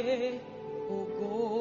রাখে ও গো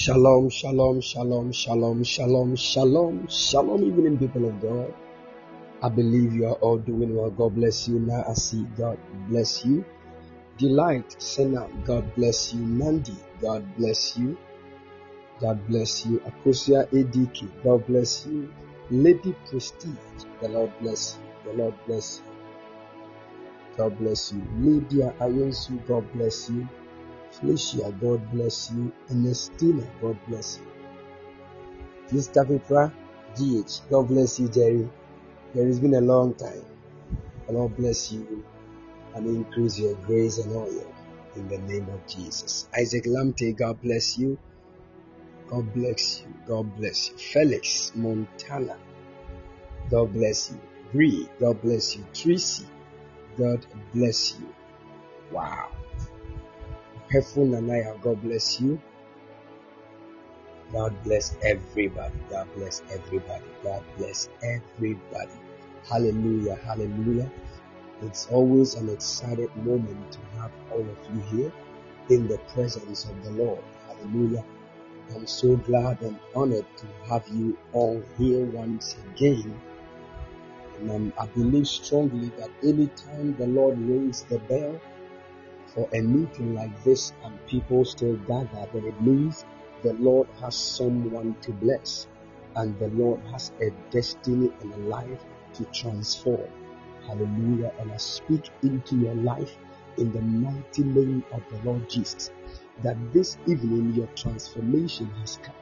Shalom, shalom, shalom, shalom, shalom, shalom, shalom, evening people of God. I believe you are all doing well. God bless you. Now I see God bless you. Delight, Senna, God bless you. Nandi, God bless you. God bless you. Akosia Ediki, God bless you. Lady Prestige, the Lord bless you. The Lord bless you. God bless you. Lydia Ayensu, God bless you. Felicia, God bless you. Ernestina, God bless you. Please Kapipra, GH, God bless you, Jerry. There has been a long time. The Lord bless you and increase your grace and oil in the name of Jesus. Isaac Lamte, God bless you. God bless you. God bless you. Felix Montana, God bless you. Bree, God bless you. Tracy, God bless you. Wow. Hefun Nanaya, God bless you. God bless everybody. God bless everybody. God bless everybody. Hallelujah. Hallelujah. It's always an excited moment to have all of you here in the presence of the Lord. Hallelujah. I'm so glad and honored to have you all here once again. And I believe strongly that anytime the Lord rings the bell for a meeting like this and people still gather, then it means the Lord has someone to bless and the Lord has a destiny and a life to transform. Hallelujah. And I speak into your life in the mighty name of the Lord Jesus that this evening your transformation has come.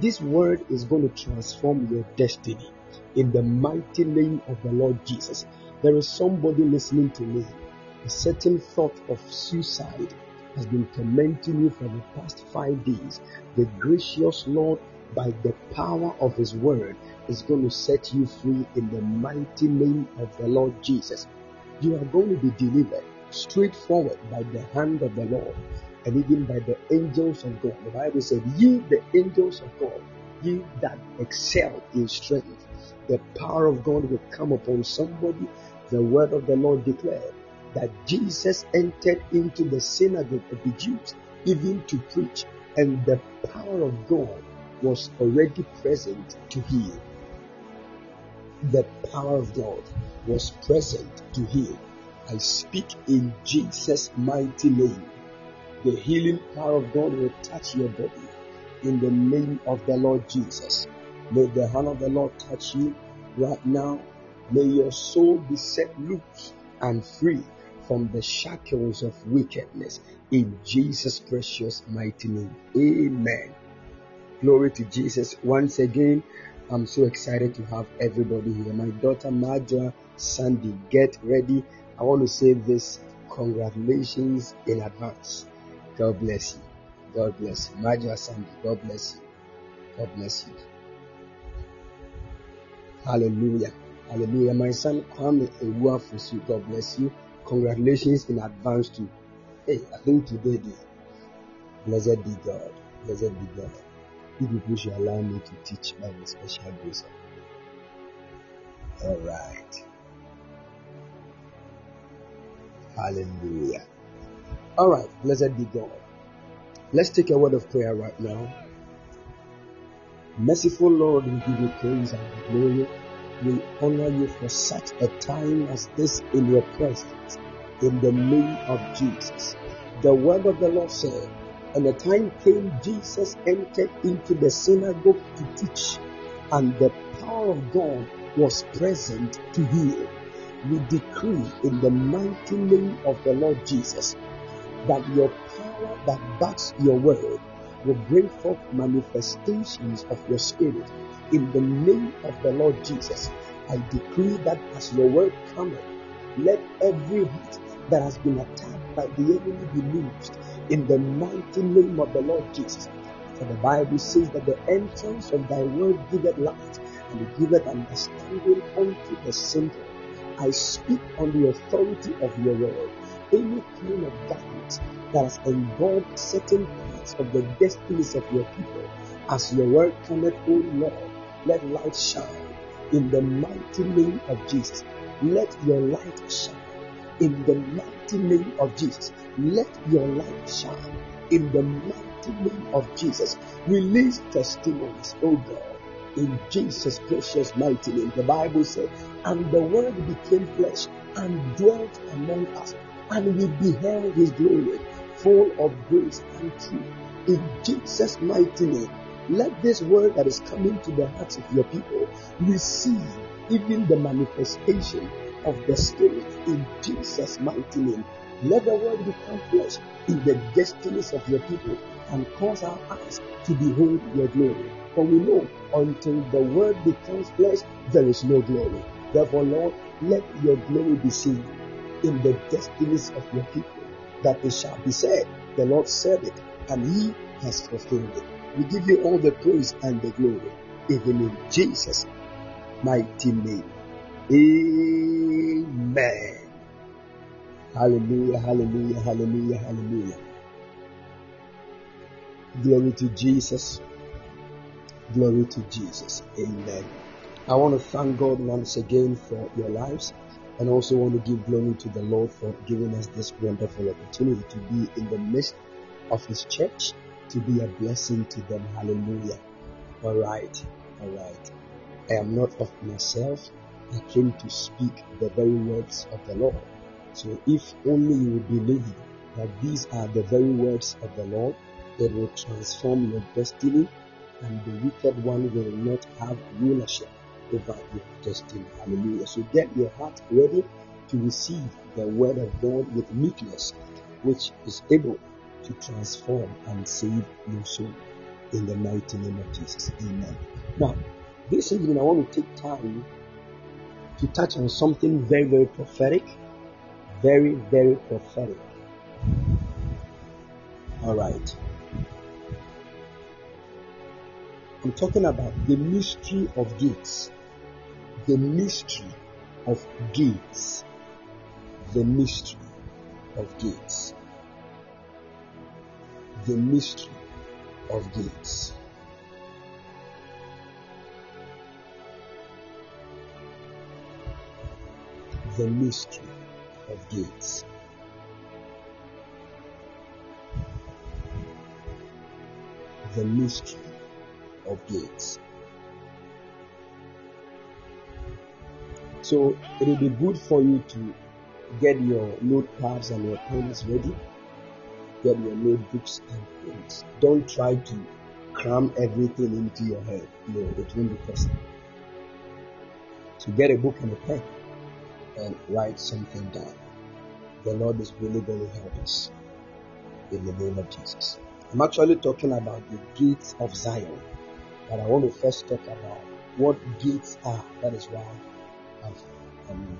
This word is going to transform your destiny in the mighty name of the Lord Jesus. There is somebody listening to me. A certain thought of suicide has been tormenting you for the past five days. The gracious Lord, by the power of His word, is going to set you free in the mighty name of the Lord Jesus. You are going to be delivered straightforward by the hand of the Lord and even by the angels of God. The Bible said, Ye the angels of God, ye that excel in strength. The power of God will come upon somebody. The word of the Lord declared that Jesus entered into the synagogue of the Jews, even to preach, and the power of God was already present to heal. The power of God was present to heal. I speak in Jesus' mighty name. The healing power of God will touch your body in the name of the Lord Jesus. May the hand of the Lord touch you right now. May your soul be set loose and free from the shackles of wickedness in Jesus' precious mighty name. Amen. Glory to Jesus. Once again, I'm so excited to have everybody here. My daughter Marja Sandy, get ready. I want to say this congratulations in advance. God bless you. God bless you. Marja Sandy, God bless you. God bless you. Hallelujah. Hallelujah. My son Kwame Ewuafusu, God bless you. Congratulations in advance to Hey, I think today the blessed be God. Blessed be God. You people should allow me to teach by the special grace All right. Hallelujah. All right. Blessed be God. Let's take a word of prayer right now. Merciful Lord, we give you praise and glory. We honor you for such a time as this in your presence. In the name of Jesus. The word of the Lord said, and the time came, Jesus entered into the synagogue to teach, and the power of God was present to heal. We decree in the mighty name of the Lord Jesus that your power that backs your word will bring forth manifestations of your spirit. In the name of the Lord Jesus, I decree that as your word cometh, let every heart that has been attacked by the enemy be loosed in the mighty name of the Lord Jesus. For the Bible says that the entrance of thy word giveth light and giveth understanding unto the simple. I speak on the authority of your word. Any kind of darkness that has involved certain parts of the destinies of your people, as your word cometh, O Lord, let light shine in the mighty name of Jesus. Let your light shine in the mighty name of Jesus. Let your light shine in the mighty name of Jesus. Release testimonies, oh God, in Jesus' precious mighty name. The Bible said, And the Word became flesh and dwelt among us, and we beheld his glory, full of grace and truth. In Jesus' mighty name, let this word that is coming to the hearts of your people receive even the manifestation of the Spirit in Jesus' mighty name. Let the word become flesh in the destinies of your people and cause our eyes to behold your glory. For we know until the word becomes flesh, there is no glory. Therefore, Lord, let your glory be seen in the destinies of your people, that it shall be said, the Lord said it, and he has fulfilled it. We give you all the praise and the glory, even in Jesus' mighty name. Amen. Hallelujah, hallelujah, hallelujah, hallelujah. Glory to Jesus. Glory to Jesus. Amen. I want to thank God once again for your lives and also want to give glory to the Lord for giving us this wonderful opportunity to be in the midst of His church, to be a blessing to them. Hallelujah. All right. All right. I am not of myself. I came to speak the very words of the Lord. So if only you believe that these are the very words of the Lord, it will transform your destiny and the wicked one will not have rulership over your destiny. Hallelujah. So get your heart ready to receive the word of God with meekness, which is able to transform and save your soul in the mighty name of Jesus. Amen. Now, this evening I want to take time to touch on something very, very prophetic very, very prophetic. All right. I'm talking about the mystery of gates. The mystery of gates. The mystery of gates. The mystery of gates. The mystery of gates. The mystery of gates. So it will be good for you to get your notepads and your pens ready. Get your notebooks and pens. Don't try to cram everything into your head. No, it won't be possible. So get a book and a pen and write something down the Lord is really going to help us in the name of Jesus. I'm actually talking about the gates of Zion, but I want to first talk about what gates are. That is why I've um,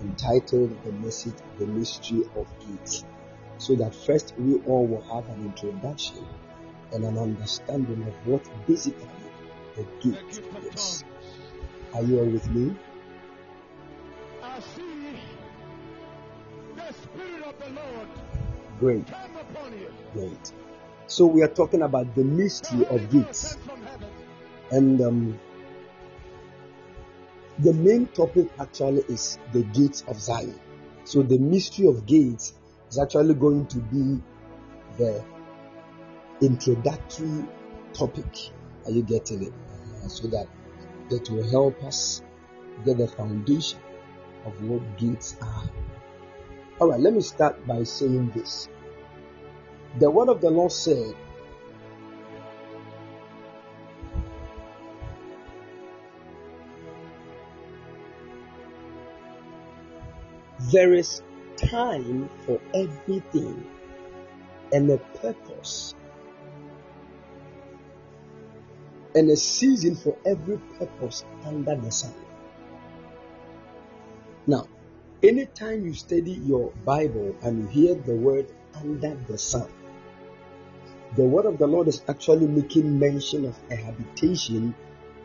entitled the message The Mystery of Gates. So that first we all will have an introduction and an understanding of what basically the gate is. Are you all with me? I see the Spirit of the Lord. Great. Great. So we are talking about the mystery of gates. And um, the main topic actually is the gates of Zion. So the mystery of gates is actually going to be the introductory topic. Are you getting it? Uh, so that it will help us get the foundation of what gates are. All right, let me start by saying this. The word of the Lord said, There is time for everything and a purpose and a season for every purpose under the sun. Now, anytime you study your Bible and you hear the word under the sun, the word of the Lord is actually making mention of a habitation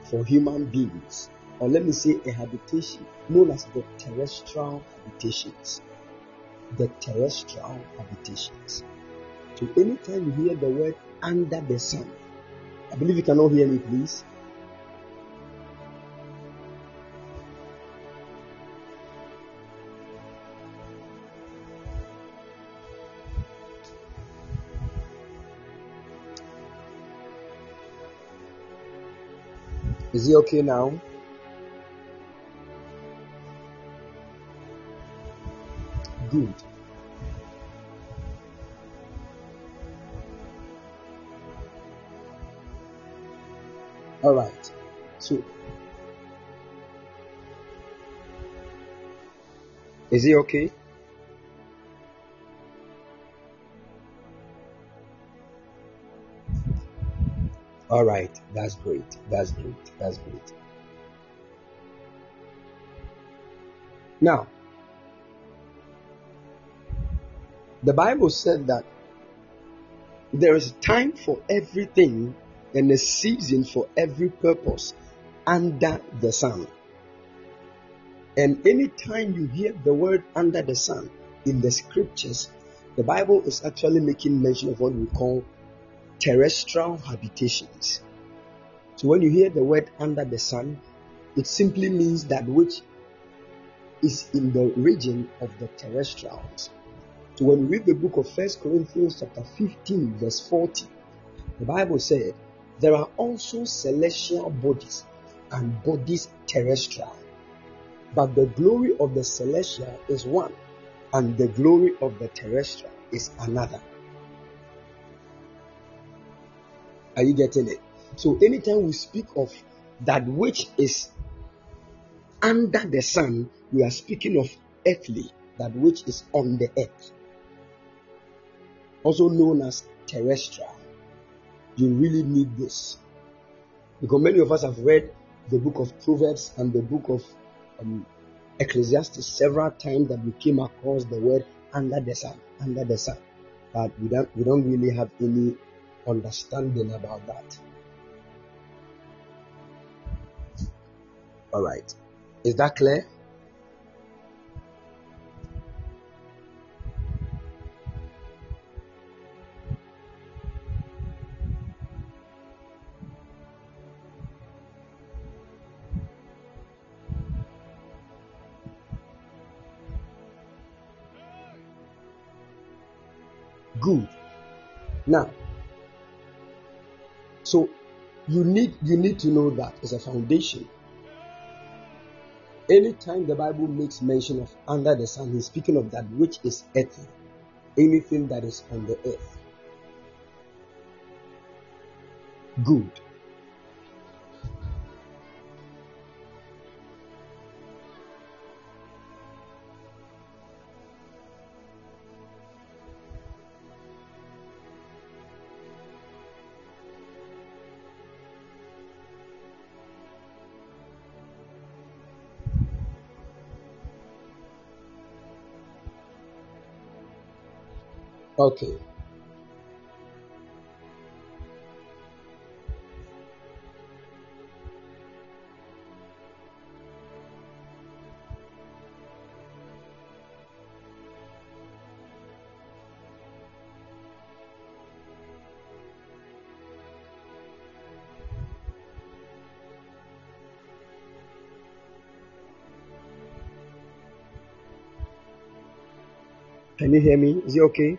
for human beings, or let me say a habitation known as the terrestrial habitations the terrestrial habitations. So anytime you hear the word under the sun, I believe you cannot hear me, please. Is he okay now? Good. All right. So, is it okay? All right. That's great. That's great. That's great. Now, the Bible said that there is time for everything and a season for every purpose under the sun. And anytime you hear the word under the sun in the scriptures, the Bible is actually making mention of what we call terrestrial habitations. So when you hear the word under the sun, it simply means that which is in the region of the terrestrials. So when we read the book of First Corinthians chapter 15, verse 40, the Bible said, There are also celestial bodies and bodies terrestrial. But the glory of the celestial is one, and the glory of the terrestrial is another. Are you getting it? So anytime we speak of that which is under the sun, we are speaking of earthly, that which is on the earth, also known as terrestrial. You really need this because many of us have read the book of Proverbs and the book of um, Ecclesiastes several times that we came across the word under the sun, under the sun, but we don't we don't really have any understanding about that. All right, is that clear? You need you need to know that as a foundation. Anytime the Bible makes mention of under the sun, he's speaking of that which is earthly, anything that is on the earth. Good. Okay. Can you hear me? Is it okay?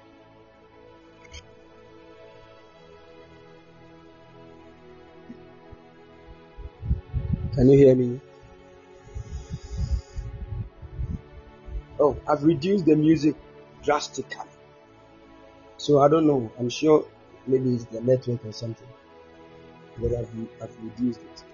I've reduced the music drastically. So I don't know. I'm sure maybe it's the network or something. But I've, I've reduced it.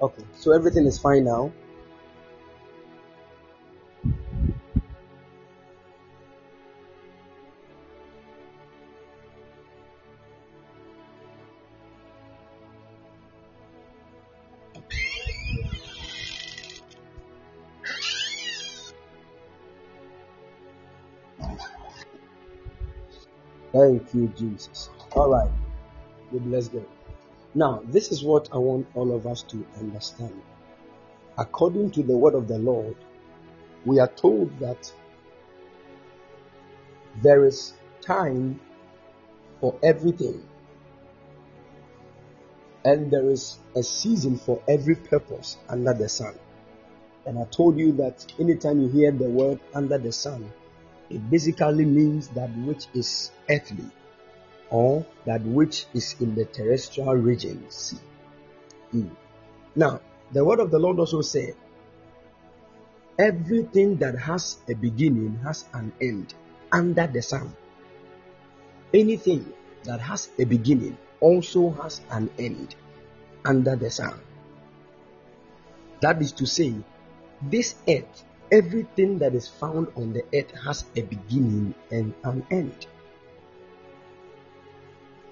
Okay, so everything is fine now. Thank you, Jesus. All right. We bless God. Now, this is what I want all of us to understand. According to the word of the Lord, we are told that there is time for everything, and there is a season for every purpose under the sun. And I told you that anytime you hear the word under the sun, it basically means that which is earthly or that which is in the terrestrial regions. Mm. Now, the word of the Lord also said, everything that has a beginning has an end under the sun. Anything that has a beginning also has an end under the sun. That is to say, this earth, everything that is found on the earth has a beginning and an end.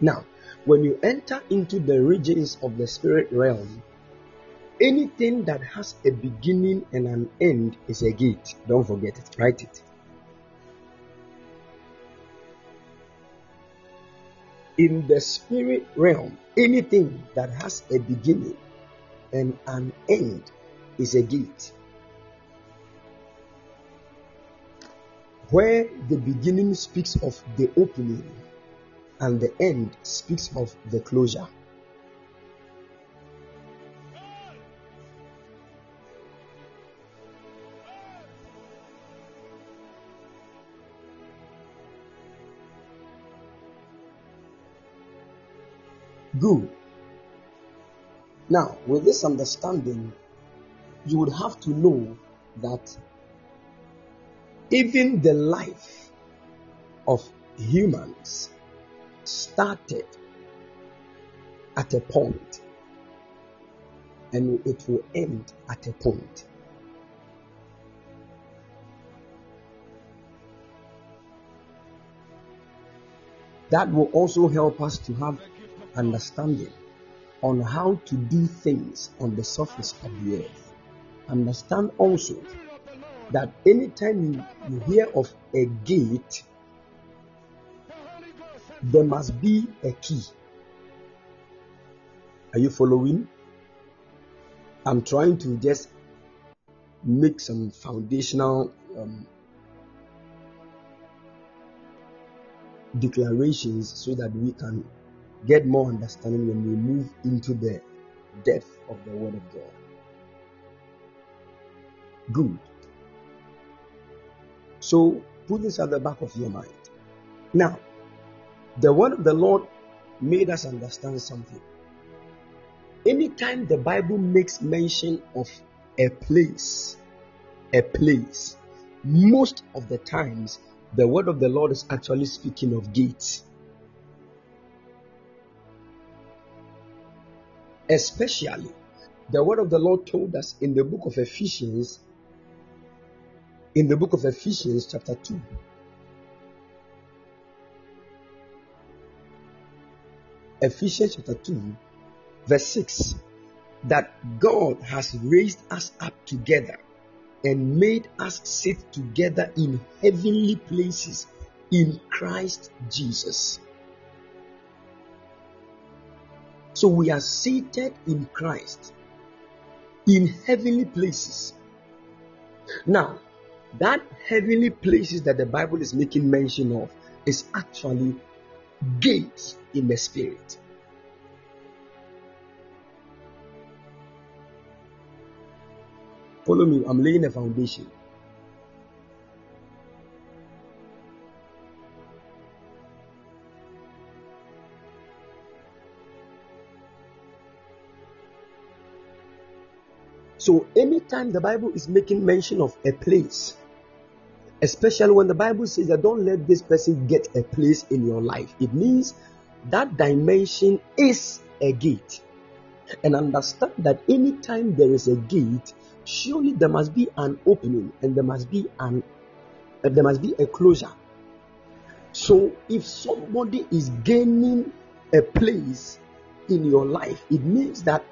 Now, when you enter into the regions of the spirit realm, anything that has a beginning and an end is a gate. Don't forget it, write it. In the spirit realm, anything that has a beginning and an end is a gate. Where the beginning speaks of the opening and the end speaks of the closure. Good. Now, with this understanding, you would have to know that even the life of humans started at a point and it will end at a point. That will also help us to have understanding on how to do things on the surface of the earth. Understand also that anytime you, you hear of a gate, there must be a key. Are you following? I'm trying to just make some foundational um, declarations so that we can get more understanding when we move into the depth of the Word of God. Good. So put this at the back of your mind. Now, the word of the Lord made us understand something. Anytime the Bible makes mention of a place, a place, most of the times the word of the Lord is actually speaking of gates. Especially, the word of the Lord told us in the book of Ephesians, in the book of Ephesians, chapter 2, Ephesians chapter 2, verse 6, that God has raised us up together and made us sit together in heavenly places in Christ Jesus. So we are seated in Christ in heavenly places. Now, that heavenly places that the Bible is making mention of is actually gates in the spirit. Follow me, I'm laying a foundation. So, anytime the Bible is making mention of a place, especially when the Bible says that don't let this person get a place in your life, it means that dimension is a gate. And understand that anytime there is a gate, surely there must be an opening and there must be an there must be a closure. So if somebody is gaining a place in your life, it means that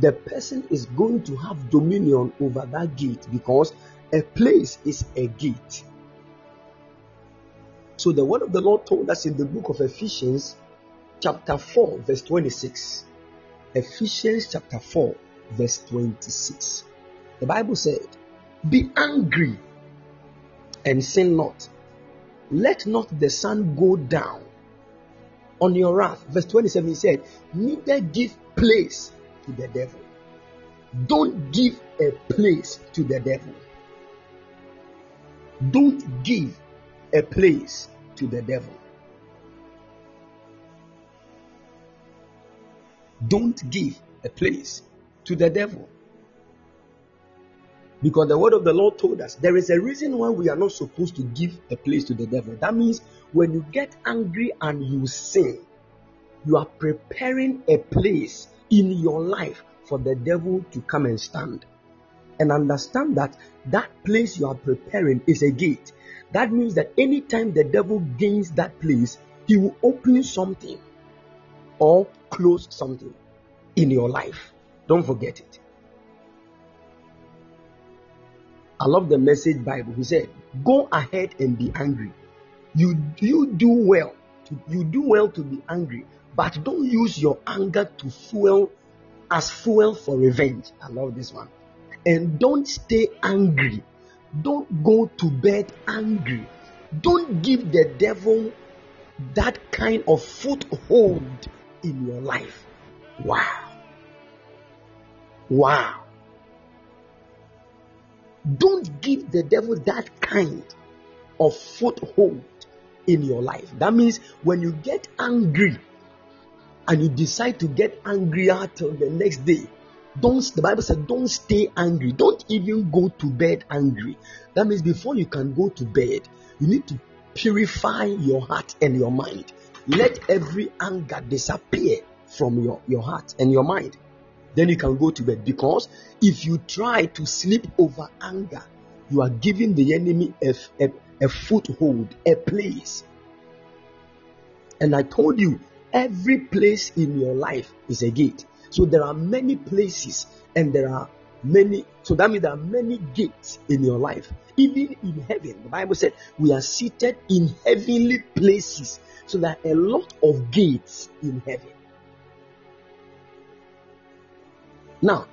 the person is going to have dominion over that gate because a place is a gate. So the word of the Lord told us in the book of Ephesians, chapter 4, verse 26. Ephesians chapter 4, verse 26. The Bible said, Be angry and sin not. Let not the sun go down on your wrath. Verse 27 he said, Neither give place to the devil. Don't give a place to the devil. Don't give a place to the devil. Don't give a place to the devil. Because the word of the Lord told us there is a reason why we are not supposed to give a place to the devil. That means when you get angry and you sin, you are preparing a place in your life for the devil to come and stand. And understand that that place you are preparing is a gate. That means that anytime the devil gains that place, he will open something or close something in your life. Don't forget it. I love the message Bible. He said, Go ahead and be angry. You you do well. To, you do well to be angry, but don't use your anger to fuel as fuel for revenge. I love this one. And don't stay angry. Don't go to bed angry. Don't give the devil that kind of foothold in your life. Wow. Wow. Don't give the devil that kind of foothold in your life. That means when you get angry and you decide to get angrier till the next day, don't the Bible said don't stay angry. Don't even go to bed angry. That means before you can go to bed, you need to purify your heart and your mind. Let every anger disappear from your, your heart and your mind then you can go to bed. Because if you try to sleep over anger, you are giving the enemy a, a, a foothold, a place. And I told you, every place in your life is a gate. So there are many places and there are many, so that means there are many gates in your life. Even in heaven, the Bible said we are seated in heavenly places. So there are a lot of gates in heaven. Now,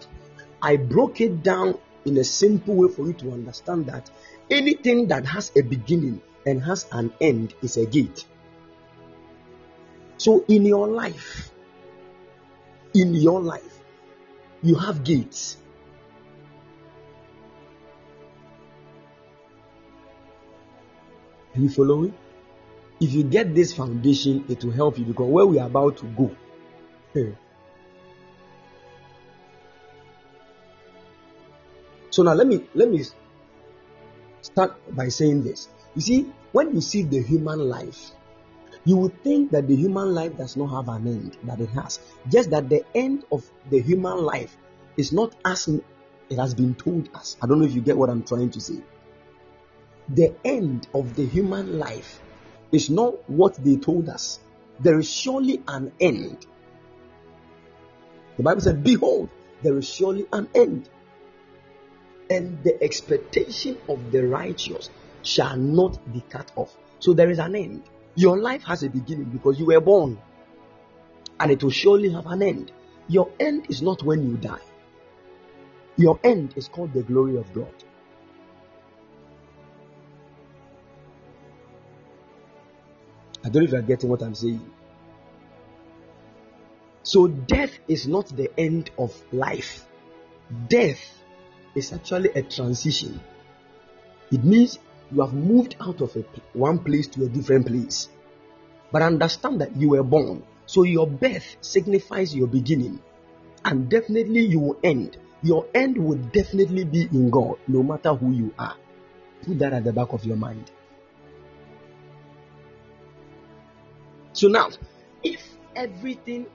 I broke it down in a simple way for you to understand that anything that has a beginning and has an end is a gate. So, in your life, in your life, you have gates. Are you following? If you get this foundation, it will help you because where we are about to go. Eh, So now let me let me start by saying this. You see, when you see the human life, you would think that the human life does not have an end, but it has. Just that the end of the human life is not as it has been told us. I don't know if you get what I'm trying to say. The end of the human life is not what they told us. There is surely an end. The Bible said, Behold, there is surely an end and the expectation of the righteous shall not be cut off. So there is an end. Your life has a beginning because you were born, and it will surely have an end. Your end is not when you die, your end is called the glory of God. I don't know if you're getting what I'm saying. So, death is not the end of life. Death is actually a transition. It means you have moved out of a, one place to a different place. But understand that you were born. So your birth signifies your beginning. And definitely you will end. Your end will definitely be in God, no matter who you are. Put that at the back of your mind. So now, if everything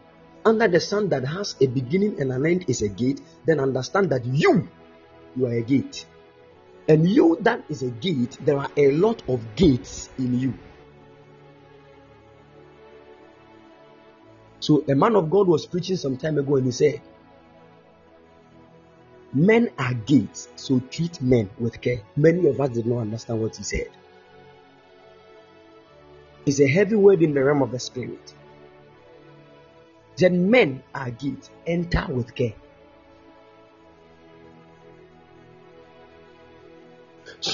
under the sun that has a beginning and an end is a gate, then understand that you you are a gate. And you that is a gate, there are a lot of gates in you. So a man of God was preaching some time ago and he said, Men are gates, so treat men with care. Many of us did not understand what he said. It's a heavy word in the realm of the spirit. Then men are gates, enter with care.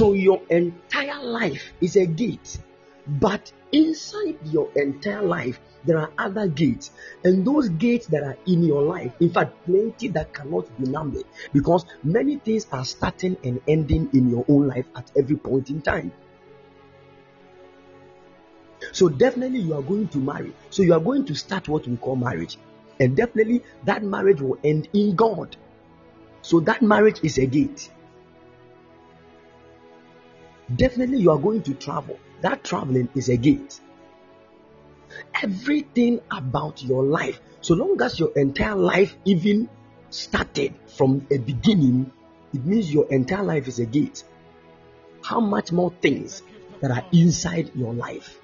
So your entire life is a gate. But inside your entire life, there are other gates, and those gates that are in your life, in fact, plenty that cannot be numbered because many things are starting and ending in your own life at every point in time. So, definitely, you are going to marry. So, you are going to start what we call marriage, and definitely, that marriage will end in God. So, that marriage is a gate. Definitely, you are going to travel. That traveling is a gate. Everything about your life, so long as your entire life even started from a beginning, it means your entire life is a gate. How much more things that are inside your life?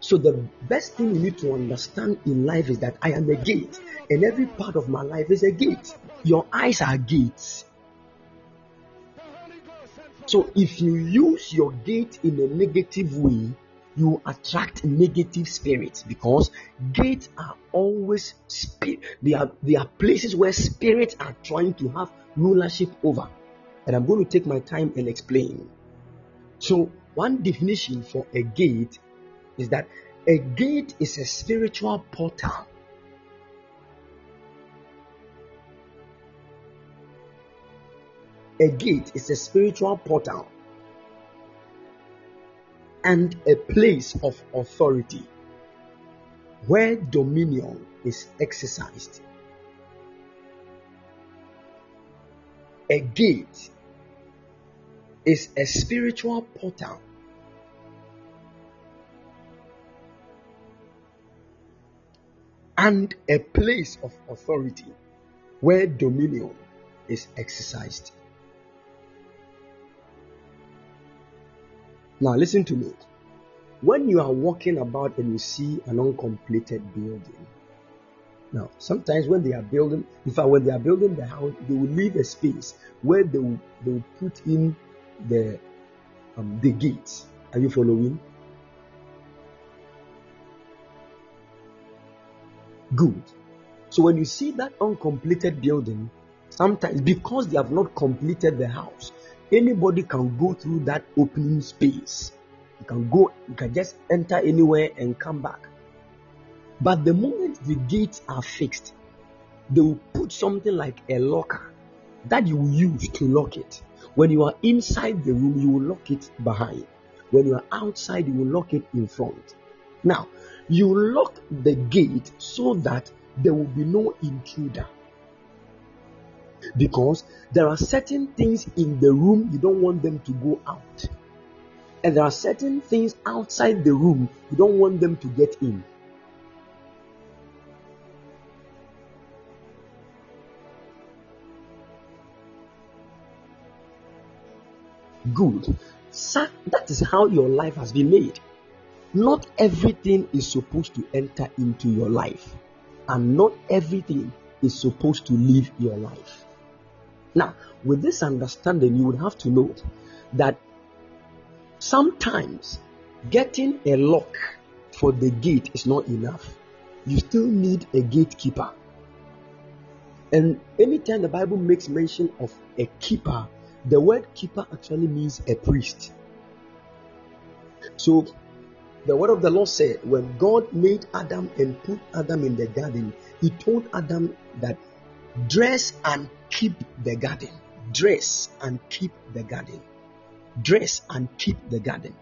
So, the best thing you need to understand in life is that I am a gate, and every part of my life is a gate. Your eyes are gates. So if you use your gate in a negative way, you attract negative spirits because gates are always spirit. They are they are places where spirits are trying to have rulership over. And I'm going to take my time and explain. So one definition for a gate is that a gate is a spiritual portal A gate is a spiritual portal and a place of authority where dominion is exercised. A gate is a spiritual portal and a place of authority where dominion is exercised. Now, listen to me. When you are walking about and you see an uncompleted building, now sometimes when they are building, in fact, when they are building the house, they will leave a space where they will, they will put in the um, the gates. Are you following? Good. So when you see that uncompleted building, sometimes because they have not completed the house, anybody can go through that opening space. You can go, you can just enter anywhere and come back. But the moment the gates are fixed, they will put something like a locker that you will use to lock it. When you are inside the room, you will lock it behind. When you are outside, you will lock it in front. Now, you lock the gate so that there will be no intruder because there are certain things in the room you don't want them to go out, and there are certain things outside the room you don't want them to get in. Good. So that is how your life has been made. Not everything is supposed to enter into your life, and not everything is supposed to leave your life. Now, with this understanding, you would have to know that sometimes getting a lock for the gate is not enough. You still need a gatekeeper. And anytime the Bible makes mention of a keeper, the word keeper actually means a priest. So the word of the Lord said, when God made Adam and put Adam in the garden, he told Adam that dress and keep the garden. Dress and keep the garden. Dress and keep the garden.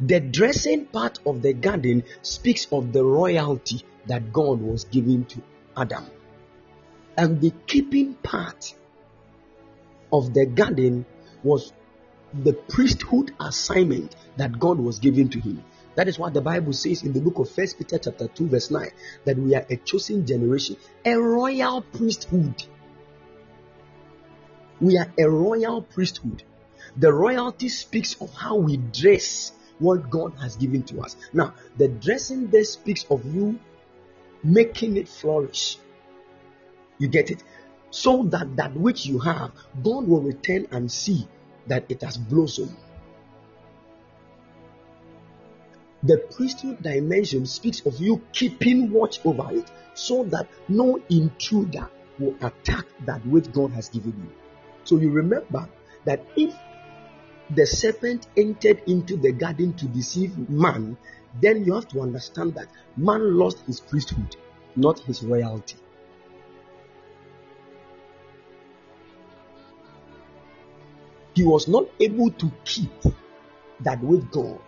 The dressing part of the garden speaks of the royalty that God was giving to Adam. And the keeping part of the garden was the priesthood assignment that God was giving to him. That is what the Bible says in the book of First Peter chapter 2 verse 9 that we are a chosen generation, a royal priesthood. We are a royal priesthood. The royalty speaks of how we dress what God has given to us. Now, the dressing there speaks of you making it flourish. You get it? So that that which you have, God will return and see that it has blossomed. The priesthood dimension speaks of you keeping watch over it so that no intruder will attack that which God has given you. So you remember that if the serpent entered into the garden to deceive man, then you have to understand that man lost his priesthood, not his royalty. He was not able to keep that with God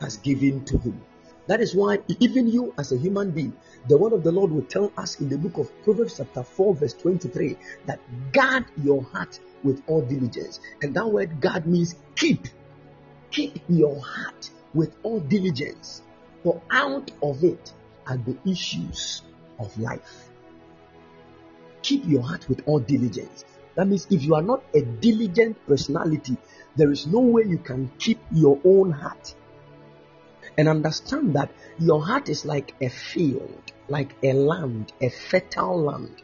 has given to him. That is why, even you as a human being, the word of the Lord will tell us in the book of Proverbs, chapter 4, verse 23, that guard your heart with all diligence. And that word guard means keep. Keep your heart with all diligence, for out of it are the issues of life. Keep your heart with all diligence. That means if you are not a diligent personality, there is no way you can keep your own heart and understand that your heart is like a field, like a land, a fertile land.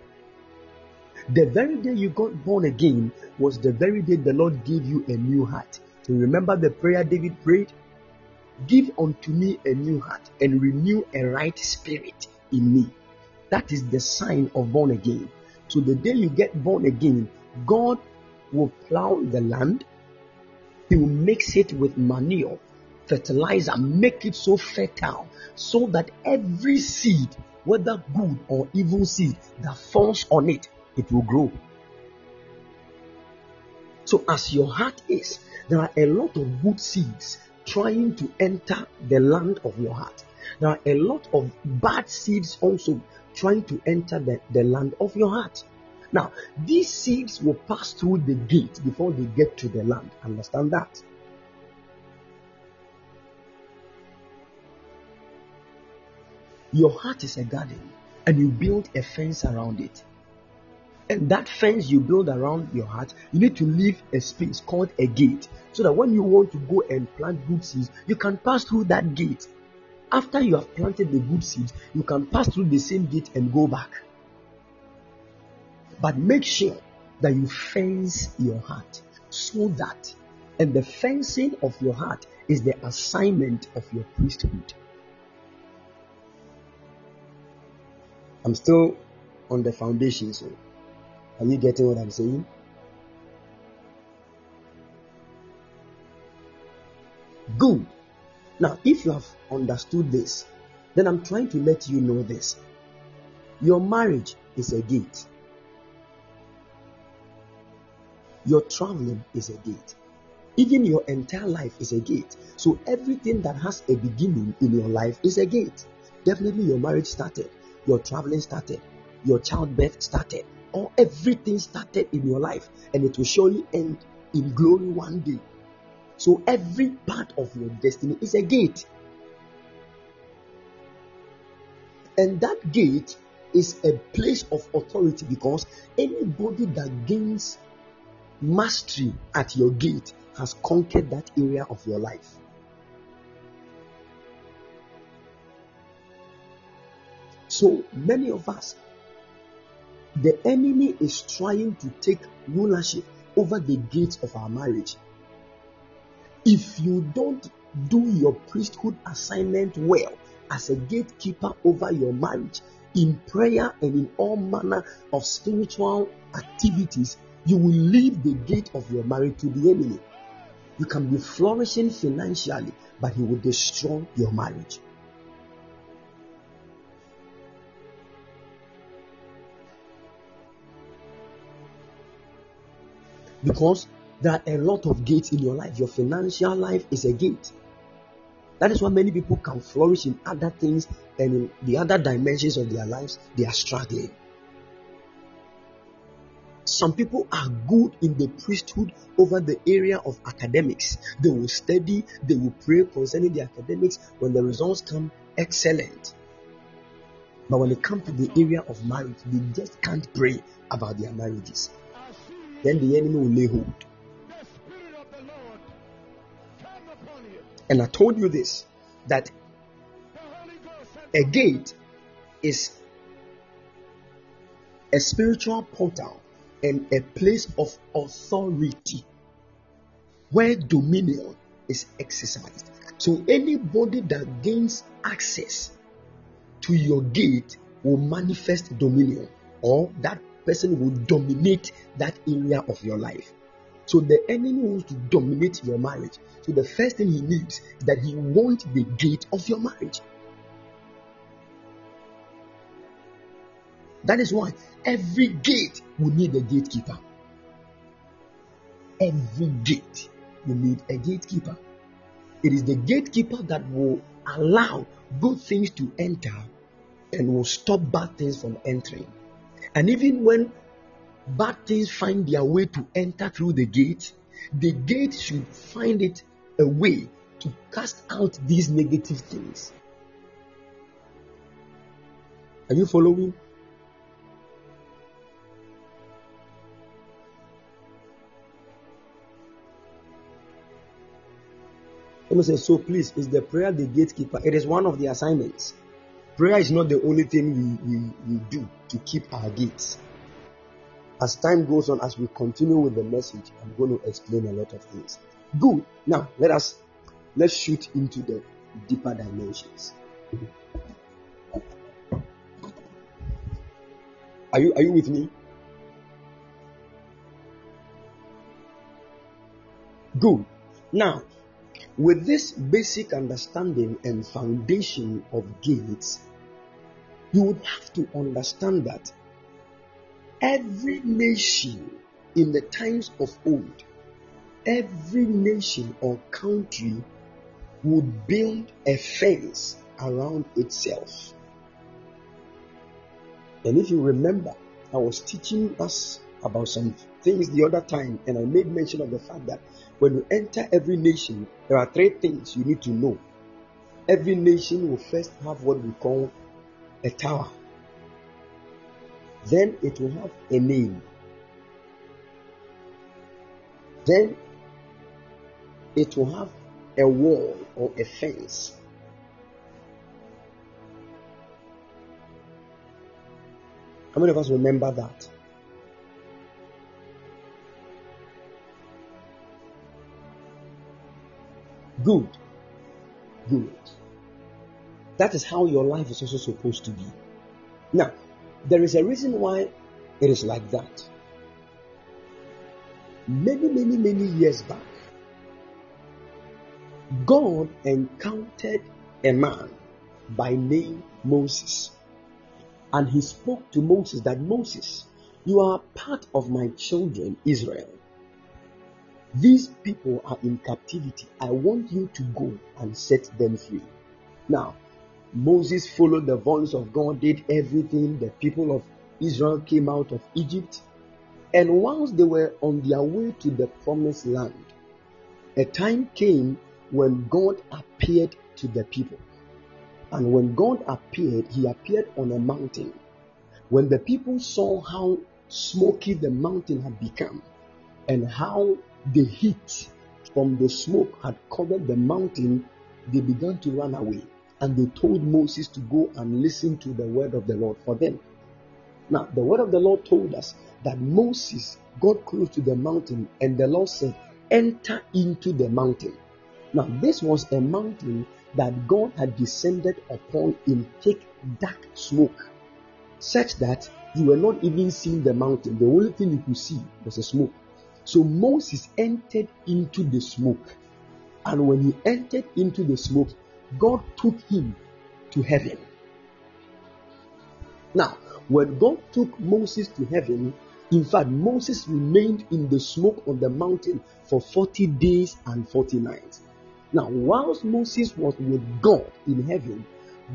The very day you got born again was the very day the Lord gave you a new heart. So remember the prayer David prayed? Give unto me a new heart and renew a right spirit in me. That is the sign of born again. So the day you get born again, God will plow the land, He will mix it with manure fertilizer, make it so fertile so that every seed, whether good or evil seed, that falls on it, it will grow. So, as your heart is, there are a lot of good seeds trying to enter the land of your heart. There are a lot of bad seeds also trying to enter the, the land of your heart. Now, these seeds will pass through the gate before they get to the land. Understand that? Your heart is a garden and you build a fence around it. And that fence you build around your heart, you need to leave a space called a gate so that when you want to go and plant good seeds, you can pass through that gate. After you have planted the good seeds, you can pass through the same gate and go back. But make sure that you fence your heart so that, and the fencing of your heart is the assignment of your priesthood. I'm still on the foundation. So, are you getting what I'm saying? Good. Now, if you have understood this, then I'm trying to let you know this. Your marriage is a gate. Your traveling is a gate. Even your entire life is a gate. So everything that has a beginning in your life is a gate. Definitely your marriage started your traveling started, your childbirth started, or everything started in your life, and it will surely end in glory one day. So every part of your destiny is a gate. And that gate is a place of authority because anybody that gains mastery at your gate has conquered that area of your life. So many of us, the enemy is trying to take rulership over the gates of our marriage. If you don't do your priesthood assignment well as a gatekeeper over your marriage in prayer and in all manner of spiritual activities, you will leave the gate of your marriage to the enemy. You can be flourishing financially, but he will destroy your marriage. Because there are a lot of gates in your life. Your financial life is a gate. That is why many people can flourish in other things and in the other dimensions of their lives, they are struggling. Some people are good in the priesthood over the area of academics. They will study, they will pray concerning the academics. When the results come, excellent. But when it comes to the area of marriage, they just can't pray about their marriages then the enemy will lay hold. And I told you this that a gate is a spiritual portal and a place of authority where dominion is exercised. So anybody that gains access to your gate will manifest dominion or that person will dominate that area of your life. So the enemy wants to dominate your marriage. So the first thing he needs is that he wants the gate of your marriage. That is why every gate will need a gatekeeper. Every gate will need a gatekeeper. It is the gatekeeper that will allow good things to enter and will stop bad things from entering. And even when bad things find their way to enter through the gate, the gate should find it a way to cast out these negative things. Are you following? Let me say, so please, is the prayer the gatekeeper? It is one of the assignments. Prayer is not the only thing we, we, we do to keep our gates. As time goes on, as we continue with the message, I'm going to explain a lot of things. Good. Now let us let's shoot into the deeper dimensions. Are you are you with me? Good. Now with this basic understanding and foundation of gates, you would have to understand that every nation in the times of old, every nation or country would build a fence around itself. And if you remember, I was teaching us about some things the other time, and I made mention of the fact that when you enter every nation, there are three things you need to know. Every nation will first have what we call a tower, then it will have a name, then it will have a wall or a fence. How many of us remember that? Good. Good. That is how your life is also supposed to be. Now, there is a reason why it is like that. Many, many, many years back, God encountered a man by name Moses. And he spoke to Moses that Moses, you are part of my children, Israel. These people are in captivity. I want you to go and set them free. Now, Moses followed the voice of God, did everything. The people of Israel came out of Egypt. And once they were on their way to the promised land, a time came when God appeared to the people. And when God appeared, he appeared on a mountain. When the people saw how smoky the mountain had become and how the heat from the smoke had covered the mountain, they began to run away. And they told Moses to go and listen to the word of the Lord for them. Now, the word of the Lord told us that Moses got close to the mountain, and the Lord said, Enter into the mountain. Now, this was a mountain that God had descended upon in thick, dark smoke, such that you were not even seeing the mountain. The only thing you could see was a smoke. So Moses entered into the smoke. And when he entered into the smoke, God took him to heaven. Now, when God took Moses to heaven, in fact, Moses remained in the smoke on the mountain for 40 days and 40 nights. Now, whilst Moses was with God in heaven,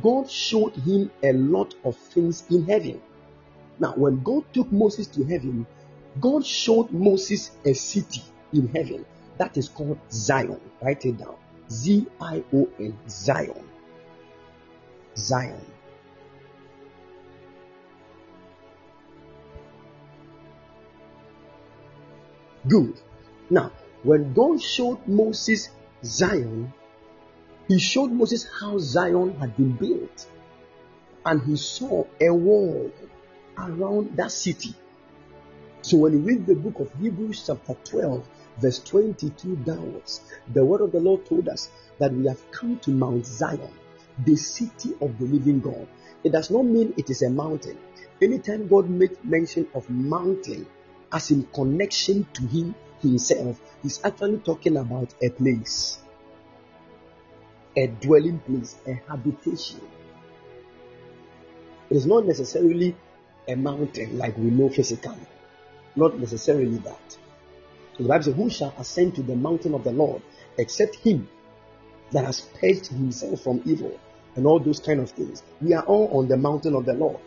God showed him a lot of things in heaven. Now, when God took Moses to heaven, God showed Moses a city in heaven that is called Zion. Write it down. Z I O N. Zion. Zion. Good. Now, when God showed Moses Zion, he showed Moses how Zion had been built. And he saw a wall around that city. So when you read the book of Hebrews, chapter 12, verse 22 downwards, the word of the Lord told us that we have come to Mount Zion, the city of the living God. It does not mean it is a mountain. Anytime God makes mention of mountain as in connection to Him, himself, he's actually talking about a place, a dwelling place, a habitation. It is not necessarily a mountain like we know physically, not necessarily that. The Bible says, Who shall ascend to the mountain of the Lord except him that has purged himself from evil and all those kind of things? We are all on the mountain of the Lord.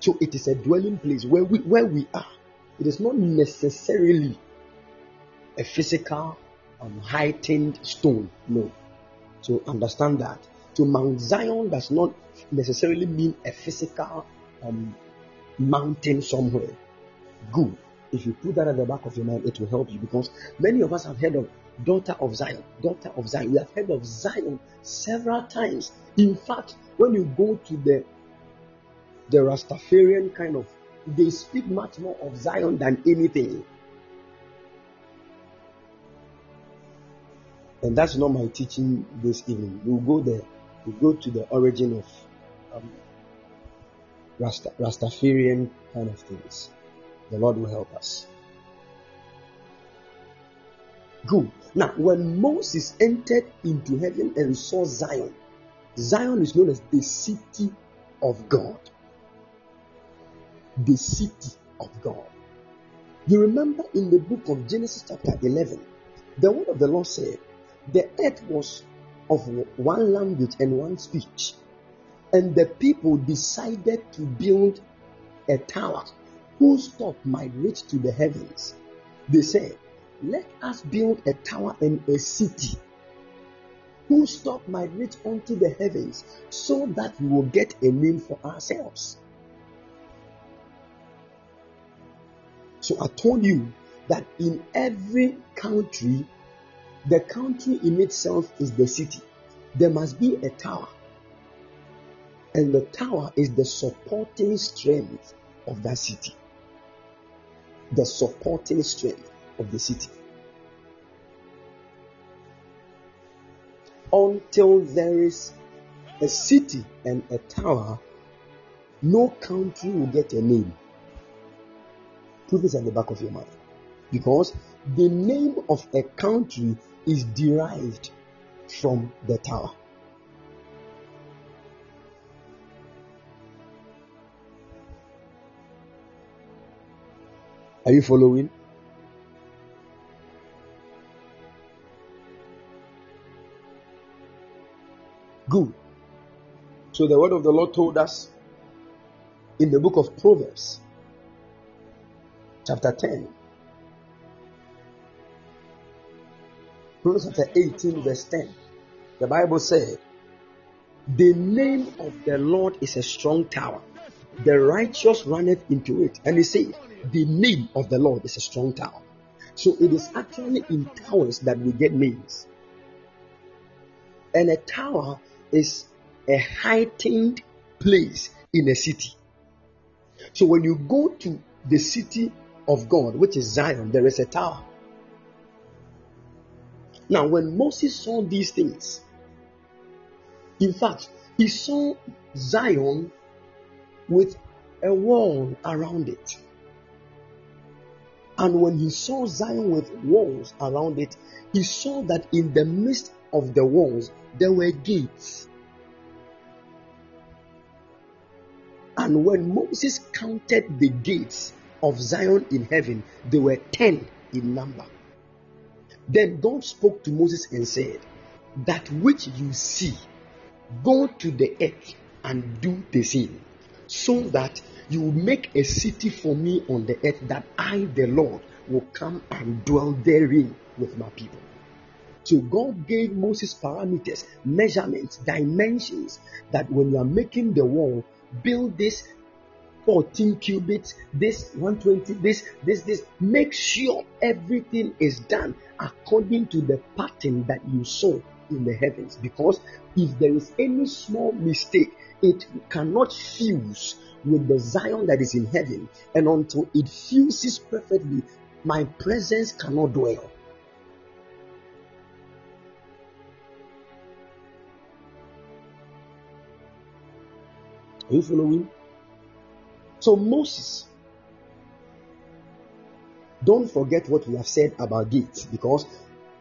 So it is a dwelling place where we where we are. It is not necessarily a physical um, heightened stone. No. So understand that. So Mount Zion does not necessarily mean a physical um, mountain somewhere. Good. If you put that at the back of your mind, it will help you because many of us have heard of daughter of Zion, daughter of Zion. We have heard of Zion several times. In fact, when you go to the the Rastafarian kind of, they speak much more of Zion than anything. And that's not my teaching this evening. We'll go there. We'll go to the origin of um, Rasta, Rastafarian kind of things. The Lord will help us. Good. Now, when Moses entered into heaven and saw Zion, Zion is known as the city of God the city of God. You remember in the book of Genesis, chapter 11, the word of the Lord said, The earth was of one language and one speech, and the people decided to build a tower whose top might reach to the heavens. They said, Let us build a tower and a city whose top might reach unto the heavens, so that we will get a name for ourselves. So I told you that in every country, the country in itself is the city. There must be a tower. And the tower is the supporting strength of that city. The supporting strength of the city. Until there is a city and a tower, no country will get a name. Put this at the back of your mind. Because the name of a country is derived from the tower. Are you following? Good. So the word of the Lord told us in the book of Proverbs chapter 10. Proverbs chapter 18, verse 10. The Bible said, The name of the Lord is a strong tower. The righteous runneth into it. And he said, The name of the Lord is a strong tower. So it is actually in towers that we get names. And a tower is a heightened place in a city. So when you go to the city of God, which is Zion, there is a tower. Now, when Moses saw these things, in fact, he saw Zion with a wall around it. And when he saw Zion with walls around it, he saw that in the midst of the walls there were gates. And when Moses counted the gates, of Zion in heaven, they were 10 in number. Then God spoke to Moses and said, That which you see, go to the earth and do the same, so that you will make a city for me on the earth, that I, the Lord, will come and dwell therein with my people. So God gave Moses parameters, measurements, dimensions that when you are making the wall, build this 14 cubits, this 120, this, this, this. Make sure everything is done according to the pattern that you saw in the heavens. Because if there is any small mistake, it cannot fuse with the Zion that is in heaven. And until it fuses perfectly, my presence cannot dwell. Are you following? So Moses don't forget what we have said about gates because